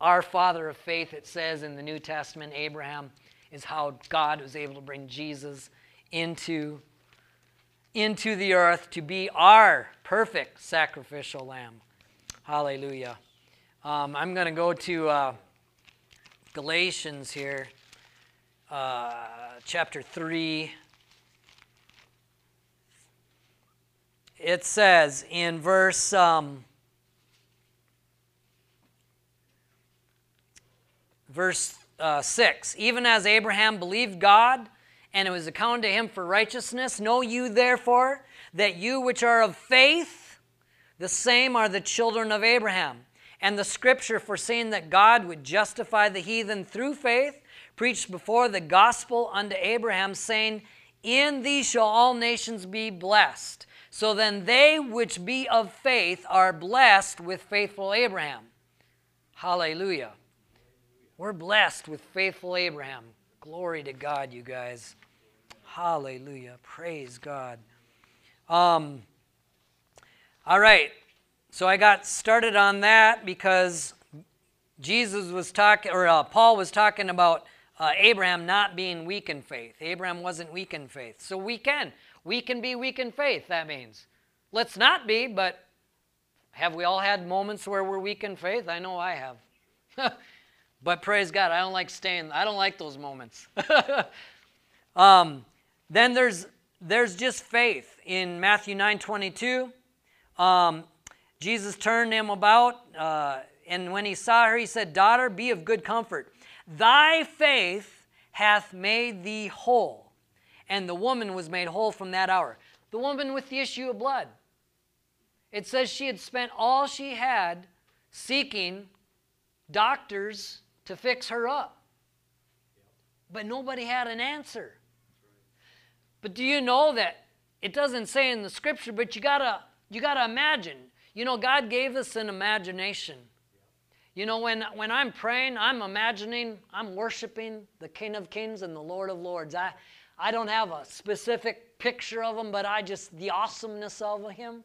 our father of faith, it says in the New Testament, Abraham, is how God was able to bring Jesus into, into the earth to be our perfect sacrificial lamb. Hallelujah. Um, I'm going to go to uh, Galatians here, uh, chapter 3. it says in verse um, verse uh, 6 even as abraham believed god and it was accounted to him for righteousness know you therefore that you which are of faith the same are the children of abraham and the scripture foreseeing that god would justify the heathen through faith preached before the gospel unto abraham saying in thee shall all nations be blessed so then they which be of faith are blessed with faithful Abraham. Hallelujah. We're blessed with faithful Abraham. Glory to God, you guys. Hallelujah. Praise God. Um, all right. So I got started on that because Jesus was talking, or uh, Paul was talking about uh, Abraham not being weak in faith. Abraham wasn't weak in faith. So we can. We can be weak in faith, that means. Let's not be, but have we all had moments where we're weak in faith? I know I have. (laughs) but praise God, I don't like staying, I don't like those moments. (laughs) um, then there's there's just faith in Matthew 9 22. Um, Jesus turned him about, uh, and when he saw her, he said, Daughter, be of good comfort. Thy faith hath made thee whole and the woman was made whole from that hour. The woman with the issue of blood. It says she had spent all she had seeking doctors to fix her up. But nobody had an answer. But do you know that it doesn't say in the scripture, but you gotta you gotta imagine. You know, God gave us an imagination. You know, when, when I'm praying, I'm imagining, I'm worshiping the King of Kings and the Lord of Lords. I, I don't have a specific picture of him, but I just, the awesomeness of him.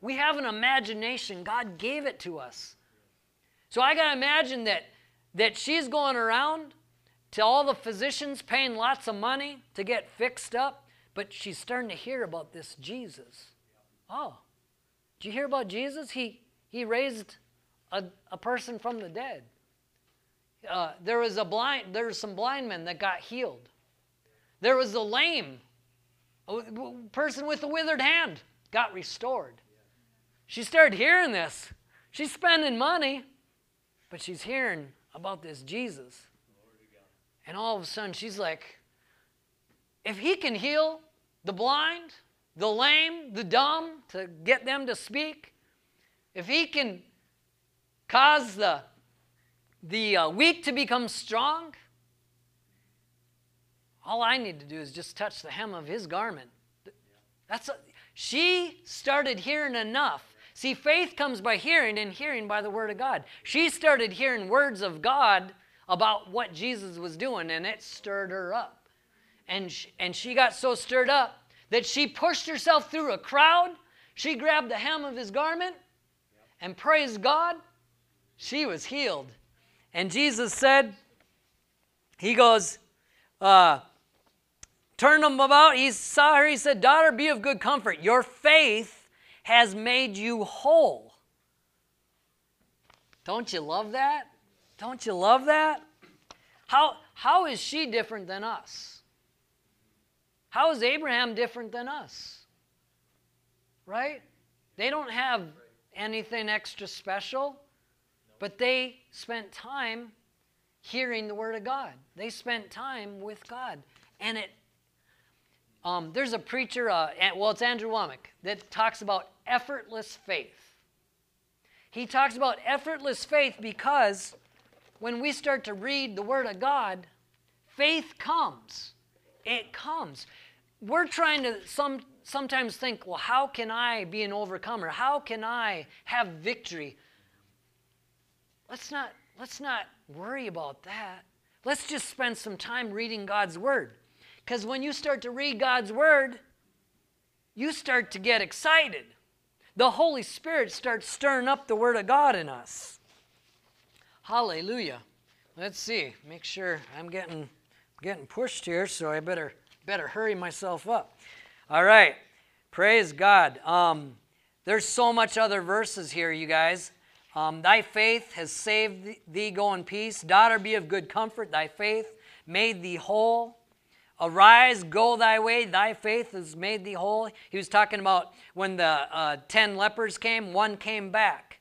We have an imagination. God gave it to us. So I got to imagine that, that she's going around to all the physicians paying lots of money to get fixed up, but she's starting to hear about this Jesus. Oh, did you hear about Jesus? He, he raised a, a person from the dead. Uh, there was a blind, there was some blind men that got healed. There was the lame, a person with a withered hand got restored. She started hearing this. She's spending money, but she's hearing about this Jesus. And all of a sudden, she's like, if he can heal the blind, the lame, the dumb, to get them to speak, if he can cause the, the uh, weak to become strong, all I need to do is just touch the hem of his garment. That's a, she started hearing enough. See, faith comes by hearing, and hearing by the word of God. She started hearing words of God about what Jesus was doing, and it stirred her up. And she, and she got so stirred up that she pushed herself through a crowd. She grabbed the hem of his garment, and praise God, she was healed. And Jesus said, He goes, uh, turned him about. He saw her. He said, Daughter, be of good comfort. Your faith has made you whole. Don't you love that? Don't you love that? How, how is she different than us? How is Abraham different than us? Right? They don't have anything extra special, but they spent time hearing the Word of God. They spent time with God. And it, um, there's a preacher, uh, well, it's Andrew Wommack, that talks about effortless faith. He talks about effortless faith because when we start to read the Word of God, faith comes. It comes. We're trying to some, sometimes think, well, how can I be an overcomer? How can I have victory? Let's not, let's not worry about that. Let's just spend some time reading God's Word. Because when you start to read God's Word, you start to get excited. The Holy Spirit starts stirring up the Word of God in us. Hallelujah. Let's see. Make sure I'm getting getting pushed here, so I better better hurry myself up. All right. Praise God. Um, there's so much other verses here, you guys. Um, thy faith has saved thee. Go in peace. Daughter, be of good comfort. Thy faith made thee whole. Arise, go thy way. Thy faith has made thee whole. He was talking about when the uh, ten lepers came, one came back.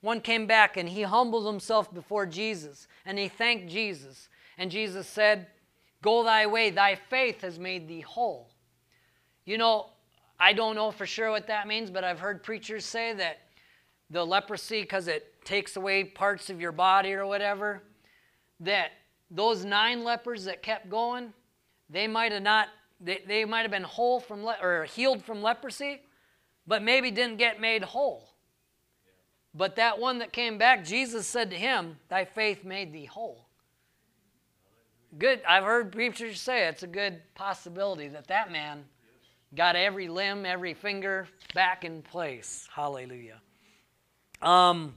One came back and he humbled himself before Jesus and he thanked Jesus. And Jesus said, Go thy way. Thy faith has made thee whole. You know, I don't know for sure what that means, but I've heard preachers say that the leprosy because it takes away parts of your body or whatever, that those nine lepers that kept going, they might have not, they, they might have been whole from, le- or healed from leprosy, but maybe didn't get made whole. But that one that came back, Jesus said to him, Thy faith made thee whole. Good. I've heard preachers say it's a good possibility that that man got every limb, every finger back in place. Hallelujah. Um,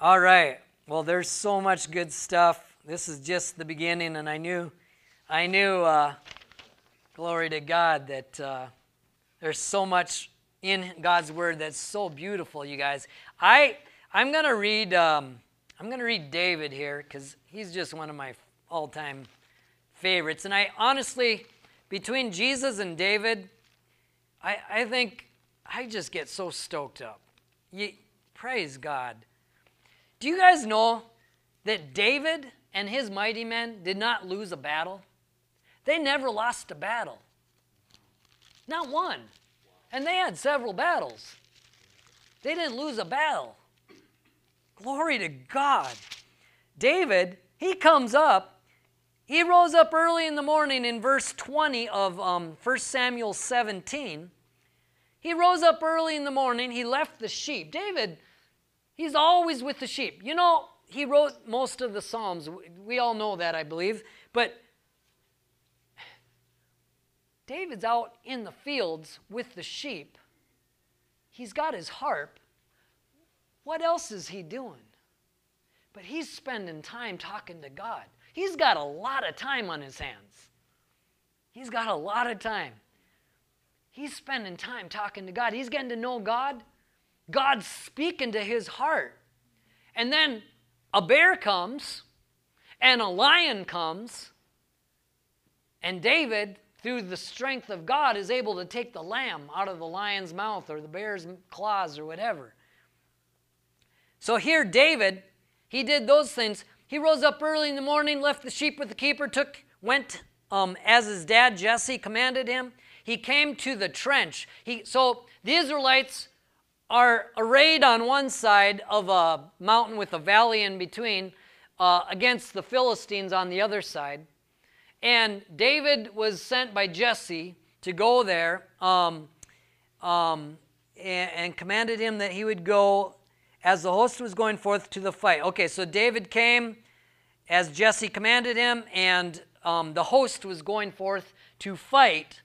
all right. Well, there's so much good stuff. This is just the beginning, and I knew, I knew, uh, glory to God, that uh, there's so much in God's Word that's so beautiful, you guys. I, I'm gonna read, um, I'm gonna read David here because he's just one of my all-time favorites, and I honestly, between Jesus and David, I, I think I just get so stoked up. You, Praise God. Do you guys know that David and his mighty men did not lose a battle? They never lost a battle. Not one. And they had several battles. They didn't lose a battle. Glory to God. David, he comes up. He rose up early in the morning in verse 20 of um, 1 Samuel 17. He rose up early in the morning. He left the sheep. David, he's always with the sheep. You know, he wrote most of the Psalms. We all know that, I believe. But David's out in the fields with the sheep. He's got his harp. What else is he doing? But he's spending time talking to God. He's got a lot of time on his hands. He's got a lot of time. He's spending time talking to God. He's getting to know God. God's speaking to his heart. And then a bear comes, and a lion comes, and David, through the strength of God, is able to take the lamb out of the lion's mouth or the bear's claws or whatever. So here, David, he did those things. He rose up early in the morning, left the sheep with the keeper, took, went um, as his dad Jesse commanded him. He came to the trench. He, so the Israelites are arrayed on one side of a mountain with a valley in between uh, against the Philistines on the other side. And David was sent by Jesse to go there um, um, and, and commanded him that he would go as the host was going forth to the fight. Okay, so David came as Jesse commanded him, and um, the host was going forth to fight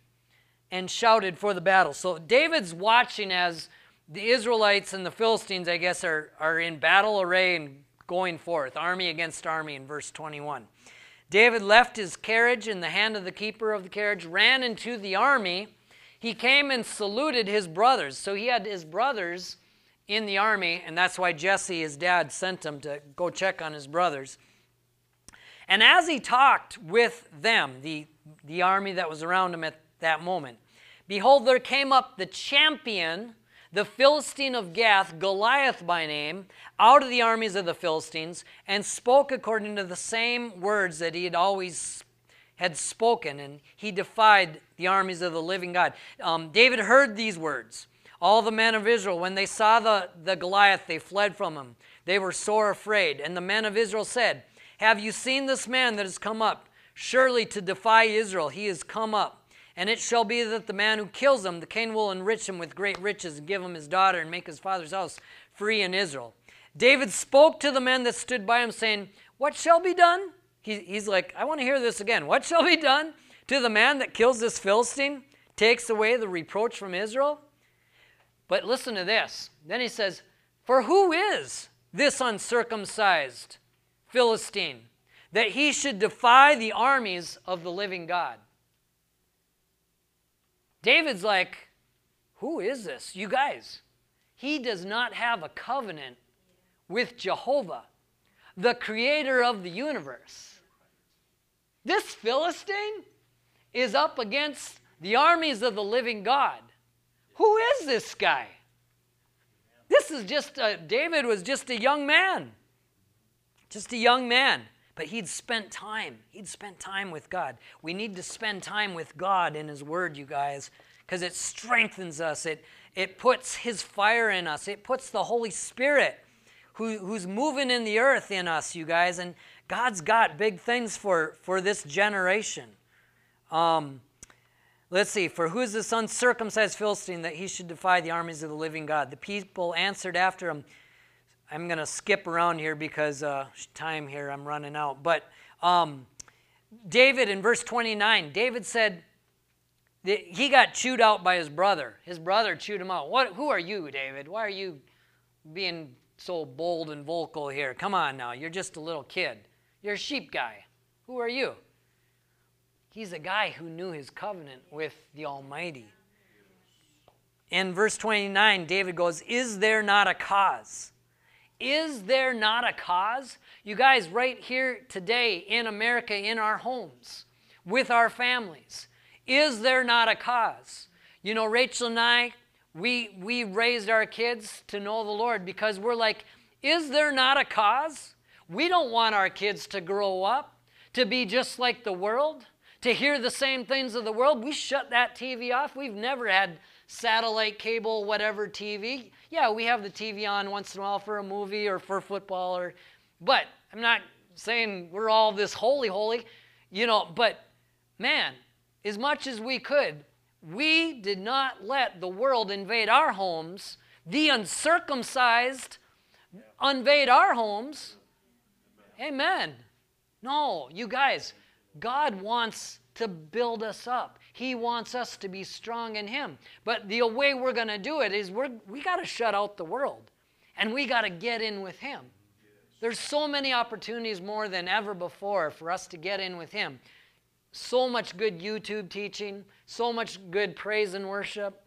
and shouted for the battle. So David's watching as the Israelites and the Philistines, I guess, are, are in battle array and going forth, army against army in verse 21. David left his carriage in the hand of the keeper of the carriage, ran into the army. He came and saluted his brothers. So he had his brothers in the army, and that's why Jesse, his dad, sent him to go check on his brothers. And as he talked with them, the, the army that was around him at that moment. Behold, there came up the champion, the Philistine of Gath, Goliath by name, out of the armies of the Philistines, and spoke according to the same words that he had always had spoken, and he defied the armies of the living God. Um, David heard these words. All the men of Israel, when they saw the, the Goliath, they fled from him. They were sore afraid. And the men of Israel said, Have you seen this man that has come up? Surely to defy Israel, he has come up. And it shall be that the man who kills him, the king will enrich him with great riches and give him his daughter and make his father's house free in Israel. David spoke to the men that stood by him, saying, What shall be done? He, he's like, I want to hear this again. What shall be done to the man that kills this Philistine, takes away the reproach from Israel? But listen to this. Then he says, For who is this uncircumcised Philistine that he should defy the armies of the living God? David's like, Who is this? You guys, he does not have a covenant with Jehovah, the creator of the universe. This Philistine is up against the armies of the living God. Who is this guy? This is just, a, David was just a young man. Just a young man. But he'd spent time. He'd spent time with God. We need to spend time with God in His Word, you guys, because it strengthens us. It, it puts His fire in us. It puts the Holy Spirit who, who's moving in the earth in us, you guys. And God's got big things for, for this generation. Um, let's see. For who is this uncircumcised Philistine that he should defy the armies of the living God? The people answered after him. I'm going to skip around here because uh, time here, I'm running out. But um, David in verse 29, David said, he got chewed out by his brother. His brother chewed him out. What, who are you, David? Why are you being so bold and vocal here? Come on now, you're just a little kid. You're a sheep guy. Who are you? He's a guy who knew his covenant with the Almighty. In verse 29, David goes, Is there not a cause? Is there not a cause? You guys, right here today in America, in our homes, with our families, is there not a cause? You know, Rachel and I, we, we raised our kids to know the Lord because we're like, is there not a cause? We don't want our kids to grow up to be just like the world, to hear the same things of the world. We shut that TV off. We've never had satellite cable, whatever TV. Yeah, we have the TV on once in a while for a movie or for football or but I'm not saying we're all this holy holy, you know, but man, as much as we could, we did not let the world invade our homes. The uncircumcised invade our homes. Amen. No, you guys, God wants to build us up. He wants us to be strong in Him. But the way we're going to do it is we're, we got to shut out the world and we got to get in with Him. There's so many opportunities more than ever before for us to get in with Him. So much good YouTube teaching, so much good praise and worship,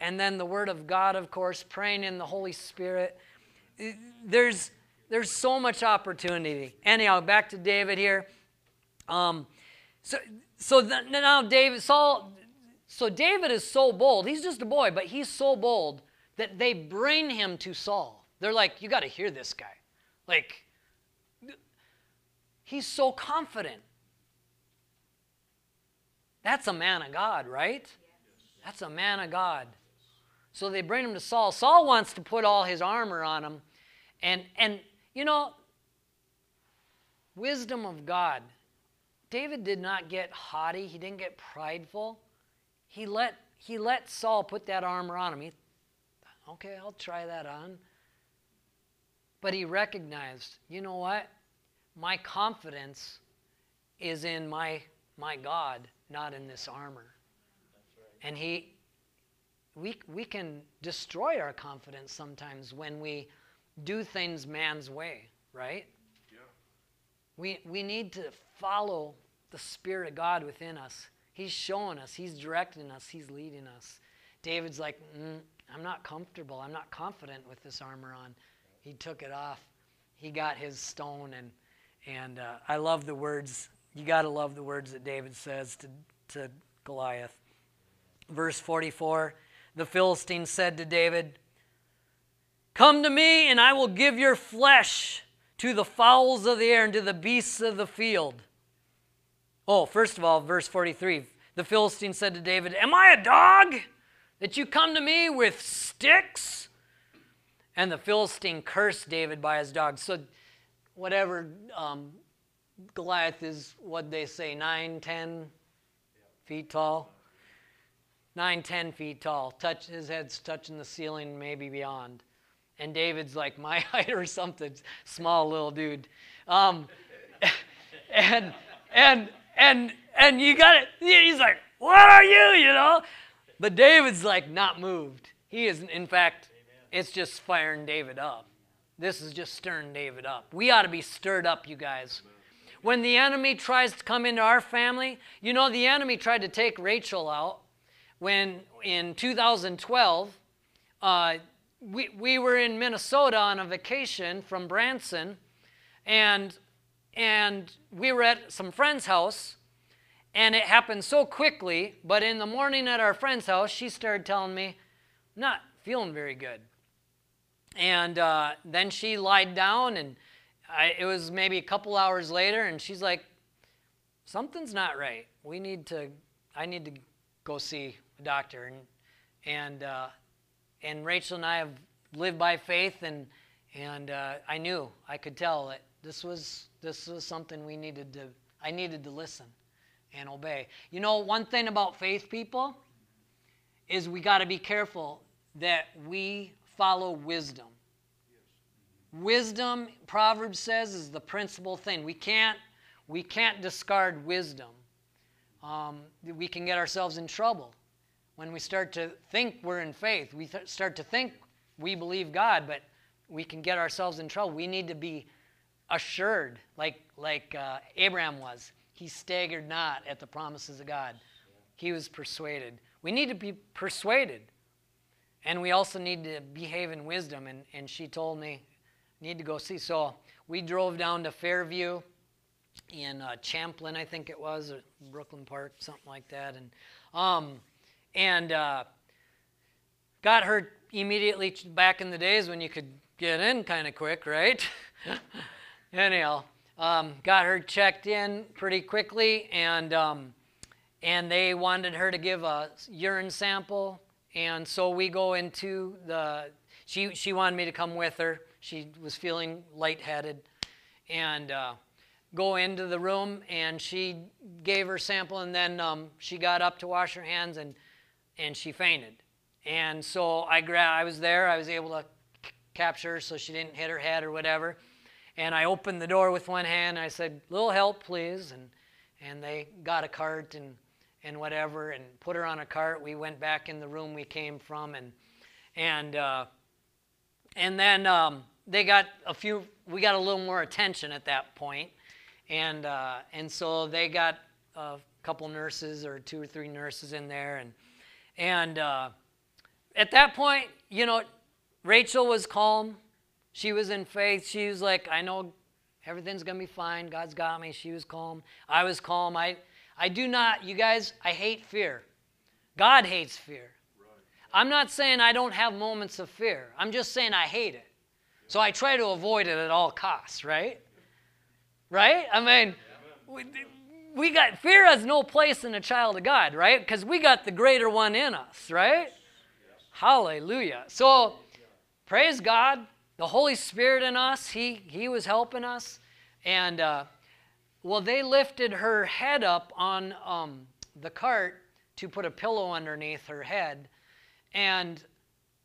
and then the Word of God, of course, praying in the Holy Spirit. There's there's so much opportunity. Anyhow, back to David here. Um, so, so now David, Saul, so David is so bold. He's just a boy, but he's so bold that they bring him to Saul. They're like, you got to hear this guy. Like, he's so confident. That's a man of God, right? That's a man of God. So they bring him to Saul. Saul wants to put all his armor on him. And, and you know, wisdom of God. David did not get haughty, he didn't get prideful. He let, he let Saul put that armor on him. He, okay, I'll try that on. But he recognized, you know what? My confidence is in my, my God, not in this armor. Right. And he, we, we can destroy our confidence sometimes when we do things man's way, right? Yeah. We, we need to follow the Spirit of God within us. He's showing us, He's directing us, He's leading us. David's like, mm, I'm not comfortable. I'm not confident with this armor on. He took it off. He got his stone, and, and uh, I love the words. You got to love the words that David says to, to Goliath. Verse 44 The Philistine said to David, Come to me, and I will give your flesh to the fowls of the air and to the beasts of the field. Oh, first of all, verse 43 the Philistine said to David, Am I a dog that you come to me with sticks? And the Philistine cursed David by his dog. So, whatever um, Goliath is, what they say, nine, ten feet tall? Nine, ten feet tall. Touch, his head's touching the ceiling, maybe beyond. And David's like my (laughs) height or something, small little dude. Um, (laughs) and, and, and, and you got it. He's like, What are you? You know? But David's like not moved. He isn't. in fact, it's just firing David up. This is just stirring David up. We ought to be stirred up, you guys. When the enemy tries to come into our family, you know, the enemy tried to take Rachel out when in 2012, uh, we, we were in Minnesota on a vacation from Branson, and, and we were at some friend's house, and it happened so quickly, but in the morning at our friend's house, she started telling me, not feeling very good. And uh, then she lied down, and I, it was maybe a couple hours later, and she's like, something's not right. We need to, I need to go see a doctor. And, and, uh, and Rachel and I have lived by faith, and, and uh, I knew, I could tell that this was, this was something we needed to, I needed to listen and obey. You know, one thing about faith people is we got to be careful that we follow wisdom. Wisdom, Proverbs says, is the principal thing. We can't, we can't discard wisdom. Um, we can get ourselves in trouble when we start to think we're in faith. We th- start to think we believe God, but we can get ourselves in trouble. We need to be assured, like, like uh, Abraham was. He staggered not at the promises of God. He was persuaded. We need to be persuaded. And we also need to behave in wisdom. And, and she told me, need to go see. So we drove down to Fairview in uh, Champlin, I think it was, or Brooklyn Park, something like that. And, um, and uh, got her immediately back in the days when you could get in kind of quick, right? (laughs) Anyhow, um, got her checked in pretty quickly, and um, and they wanted her to give a urine sample, and so we go into the. She she wanted me to come with her. She was feeling lightheaded, and uh, go into the room, and she gave her sample, and then um, she got up to wash her hands, and and she fainted. And so I gra- I was there. I was able to capture her so she didn't hit her head or whatever. And I opened the door with one hand. I said, "Little help, please." And and they got a cart and and whatever and put her on a cart. We went back in the room we came from and and uh, and then um, they got a few. We got a little more attention at that point, and uh, and so they got a couple nurses or two or three nurses in there and and uh, at that point, you know, Rachel was calm. She was in faith. She was like, I know everything's going to be fine. God's got me. She was calm. I was calm. I, I do not, you guys, I hate fear. God hates fear. I'm not saying I don't have moments of fear. I'm just saying I hate it. So I try to avoid it at all costs, right? Right? I mean, we, we got fear has no place in a child of God, right? Because we got the greater one in us, right? Hallelujah. So praise God the Holy Spirit in us, He, he was helping us. And, uh, well, they lifted her head up on um, the cart to put a pillow underneath her head. And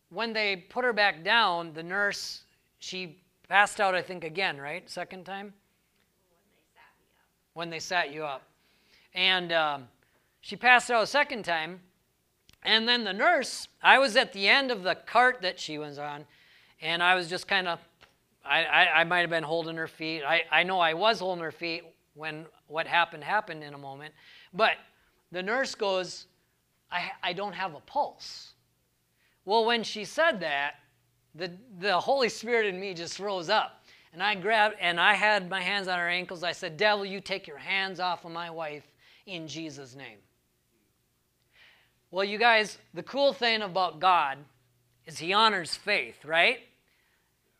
when they put her back down, the nurse, she passed out, I think, again, right? Second time? When they sat you up. And um, she passed out a second time. And then the nurse, I was at the end of the cart that she was on and I was just kind of, I, I, I might have been holding her feet. I, I know I was holding her feet when what happened happened in a moment. But the nurse goes, I, I don't have a pulse. Well, when she said that, the, the Holy Spirit in me just rose up. And I grabbed, and I had my hands on her ankles. I said, Devil, you take your hands off of my wife in Jesus' name. Well, you guys, the cool thing about God is He honors faith, right?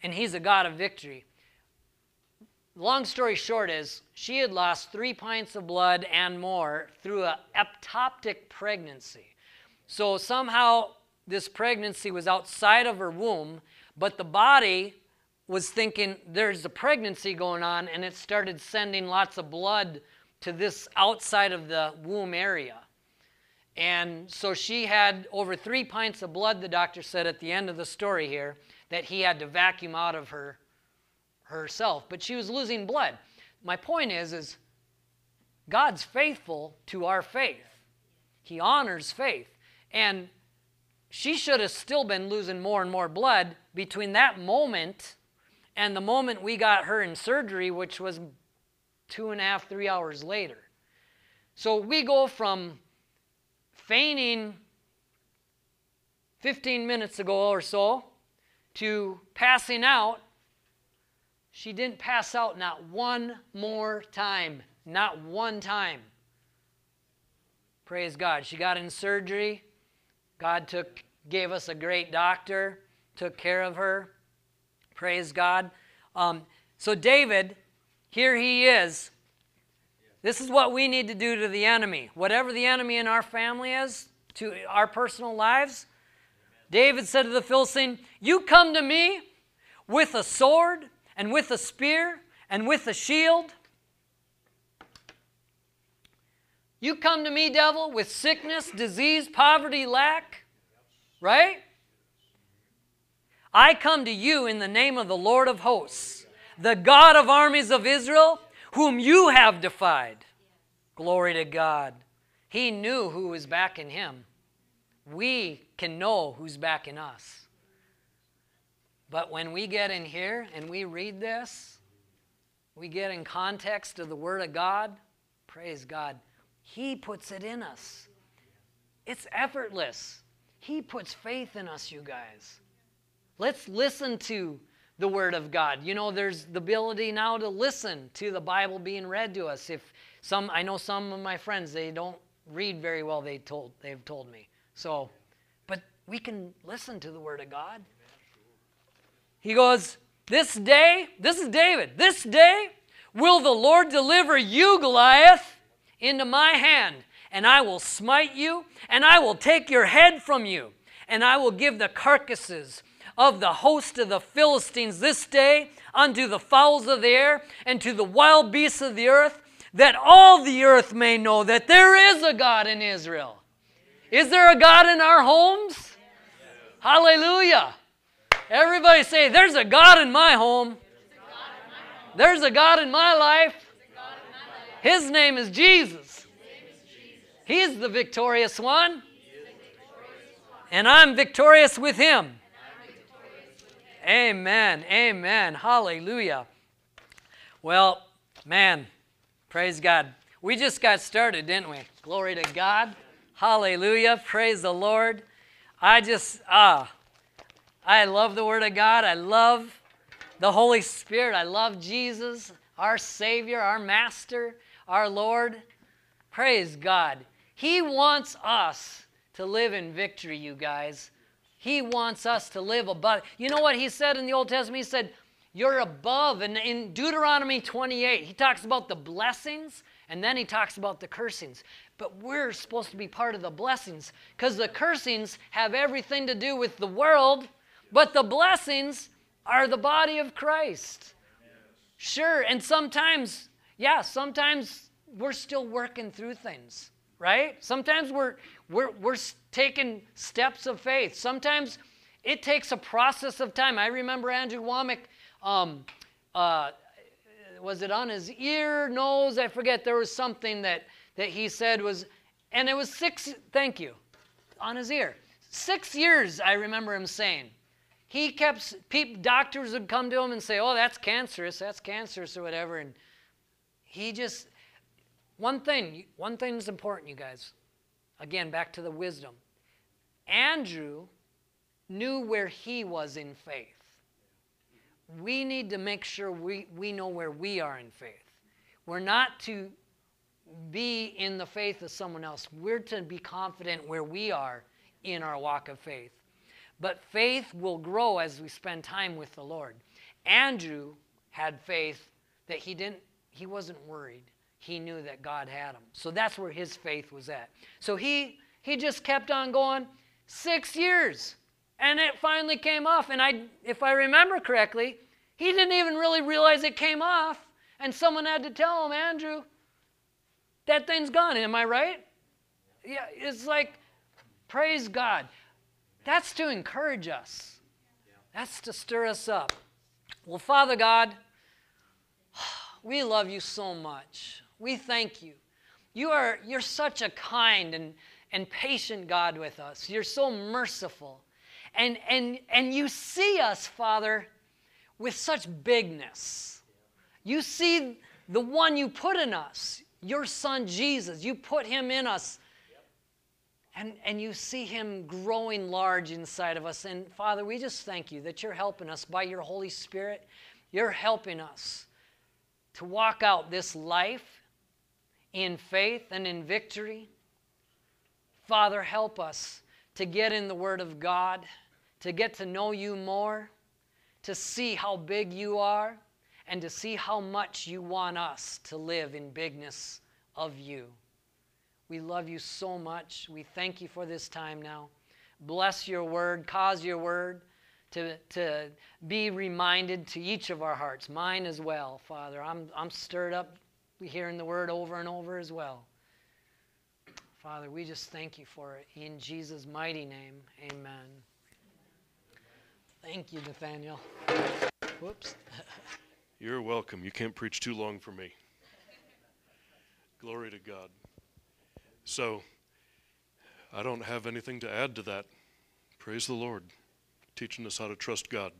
And He's a God of victory. Long story short is she had lost three pints of blood and more through a ectopic pregnancy. So somehow this pregnancy was outside of her womb, but the body was thinking there's a pregnancy going on, and it started sending lots of blood to this outside of the womb area. And so she had over three pints of blood, the doctor said at the end of the story here, that he had to vacuum out of her herself. But she was losing blood. My point is, is God's faithful to our faith. He honors faith. And she should have still been losing more and more blood between that moment and the moment we got her in surgery, which was two and a half, three hours later. So we go from feigning 15 minutes ago or so to passing out. She didn't pass out not one more time. Not one time. Praise God. She got in surgery. God took, gave us a great doctor, took care of her. Praise God. Um, so, David, here he is. This is what we need to do to the enemy. Whatever the enemy in our family is, to our personal lives, David said to the Philistine, You come to me with a sword and with a spear and with a shield. You come to me, devil, with sickness, disease, poverty, lack, right? I come to you in the name of the Lord of hosts, the God of armies of Israel, whom you have defied. Glory to God. He knew who was backing him. We can know who's backing us. But when we get in here and we read this, we get in context of the Word of God, praise God, He puts it in us. It's effortless. He puts faith in us, you guys. Let's listen to the Word of God. You know, there's the ability now to listen to the Bible being read to us. If some, I know some of my friends, they don't read very well. They told, they've told me. So, but we can listen to the Word of God. He goes, This day, this is David, this day will the Lord deliver you, Goliath, into my hand, and I will smite you, and I will take your head from you, and I will give the carcasses of the host of the Philistines this day unto the fowls of the air and to the wild beasts of the earth, that all the earth may know that there is a God in Israel. Is there a God in our homes? Hallelujah. Everybody say, There's a God in my home. There's a God in my life. His name is Jesus. He's the victorious one. And I'm victorious with him. Amen. Amen. Hallelujah. Well, man, praise God. We just got started, didn't we? Glory to God. Hallelujah. Praise the Lord. I just, ah, I love the Word of God. I love the Holy Spirit. I love Jesus, our Savior, our Master, our Lord. Praise God. He wants us to live in victory, you guys. He wants us to live above. You know what he said in the Old Testament? He said, You're above. And in Deuteronomy 28, he talks about the blessings and then he talks about the cursings. But we're supposed to be part of the blessings because the cursings have everything to do with the world, but the blessings are the body of Christ. Sure, and sometimes, yeah, sometimes we're still working through things, right? Sometimes we're we're we're taking steps of faith. Sometimes it takes a process of time. I remember Andrew Wommack, um, uh, was it on his ear, nose? I forget. There was something that, that he said was, and it was six, thank you, on his ear. Six years, I remember him saying. He kept, people, doctors would come to him and say, oh, that's cancerous, that's cancerous or whatever. And he just, one thing, one thing is important, you guys. Again, back to the wisdom. Andrew knew where he was in faith. We need to make sure we, we know where we are in faith. We're not to be in the faith of someone else, we're to be confident where we are in our walk of faith. But faith will grow as we spend time with the Lord. Andrew had faith that he didn't he wasn't worried. He knew that God had him. So that's where his faith was at. So he he just kept on going 6 years. And it finally came off and I if I remember correctly, he didn't even really realize it came off and someone had to tell him, "Andrew, that thing's gone." Am I right? Yeah, it's like praise God. That's to encourage us. That's to stir us up. Well, Father God, (sighs) we love you so much. We thank you. You are you're such a kind and, and patient God with us. You're so merciful. And and and you see us, Father, with such bigness. You see the one you put in us, your son Jesus. You put him in us and, and you see him growing large inside of us. And Father, we just thank you that you're helping us by your Holy Spirit. You're helping us to walk out this life in faith and in victory. Father, help us to get in the Word of God, to get to know you more, to see how big you are, and to see how much you want us to live in bigness of you. We love you so much. We thank you for this time now. Bless your word, cause your word to, to be reminded to each of our hearts, mine as well, Father. I'm, I'm stirred up hearing the word over and over as well. Father, we just thank you for it. In Jesus' mighty name, amen. Thank you, Nathaniel. Whoops. (laughs) You're welcome. You can't preach too long for me. Glory to God. So, I don't have anything to add to that. Praise the Lord, teaching us how to trust God.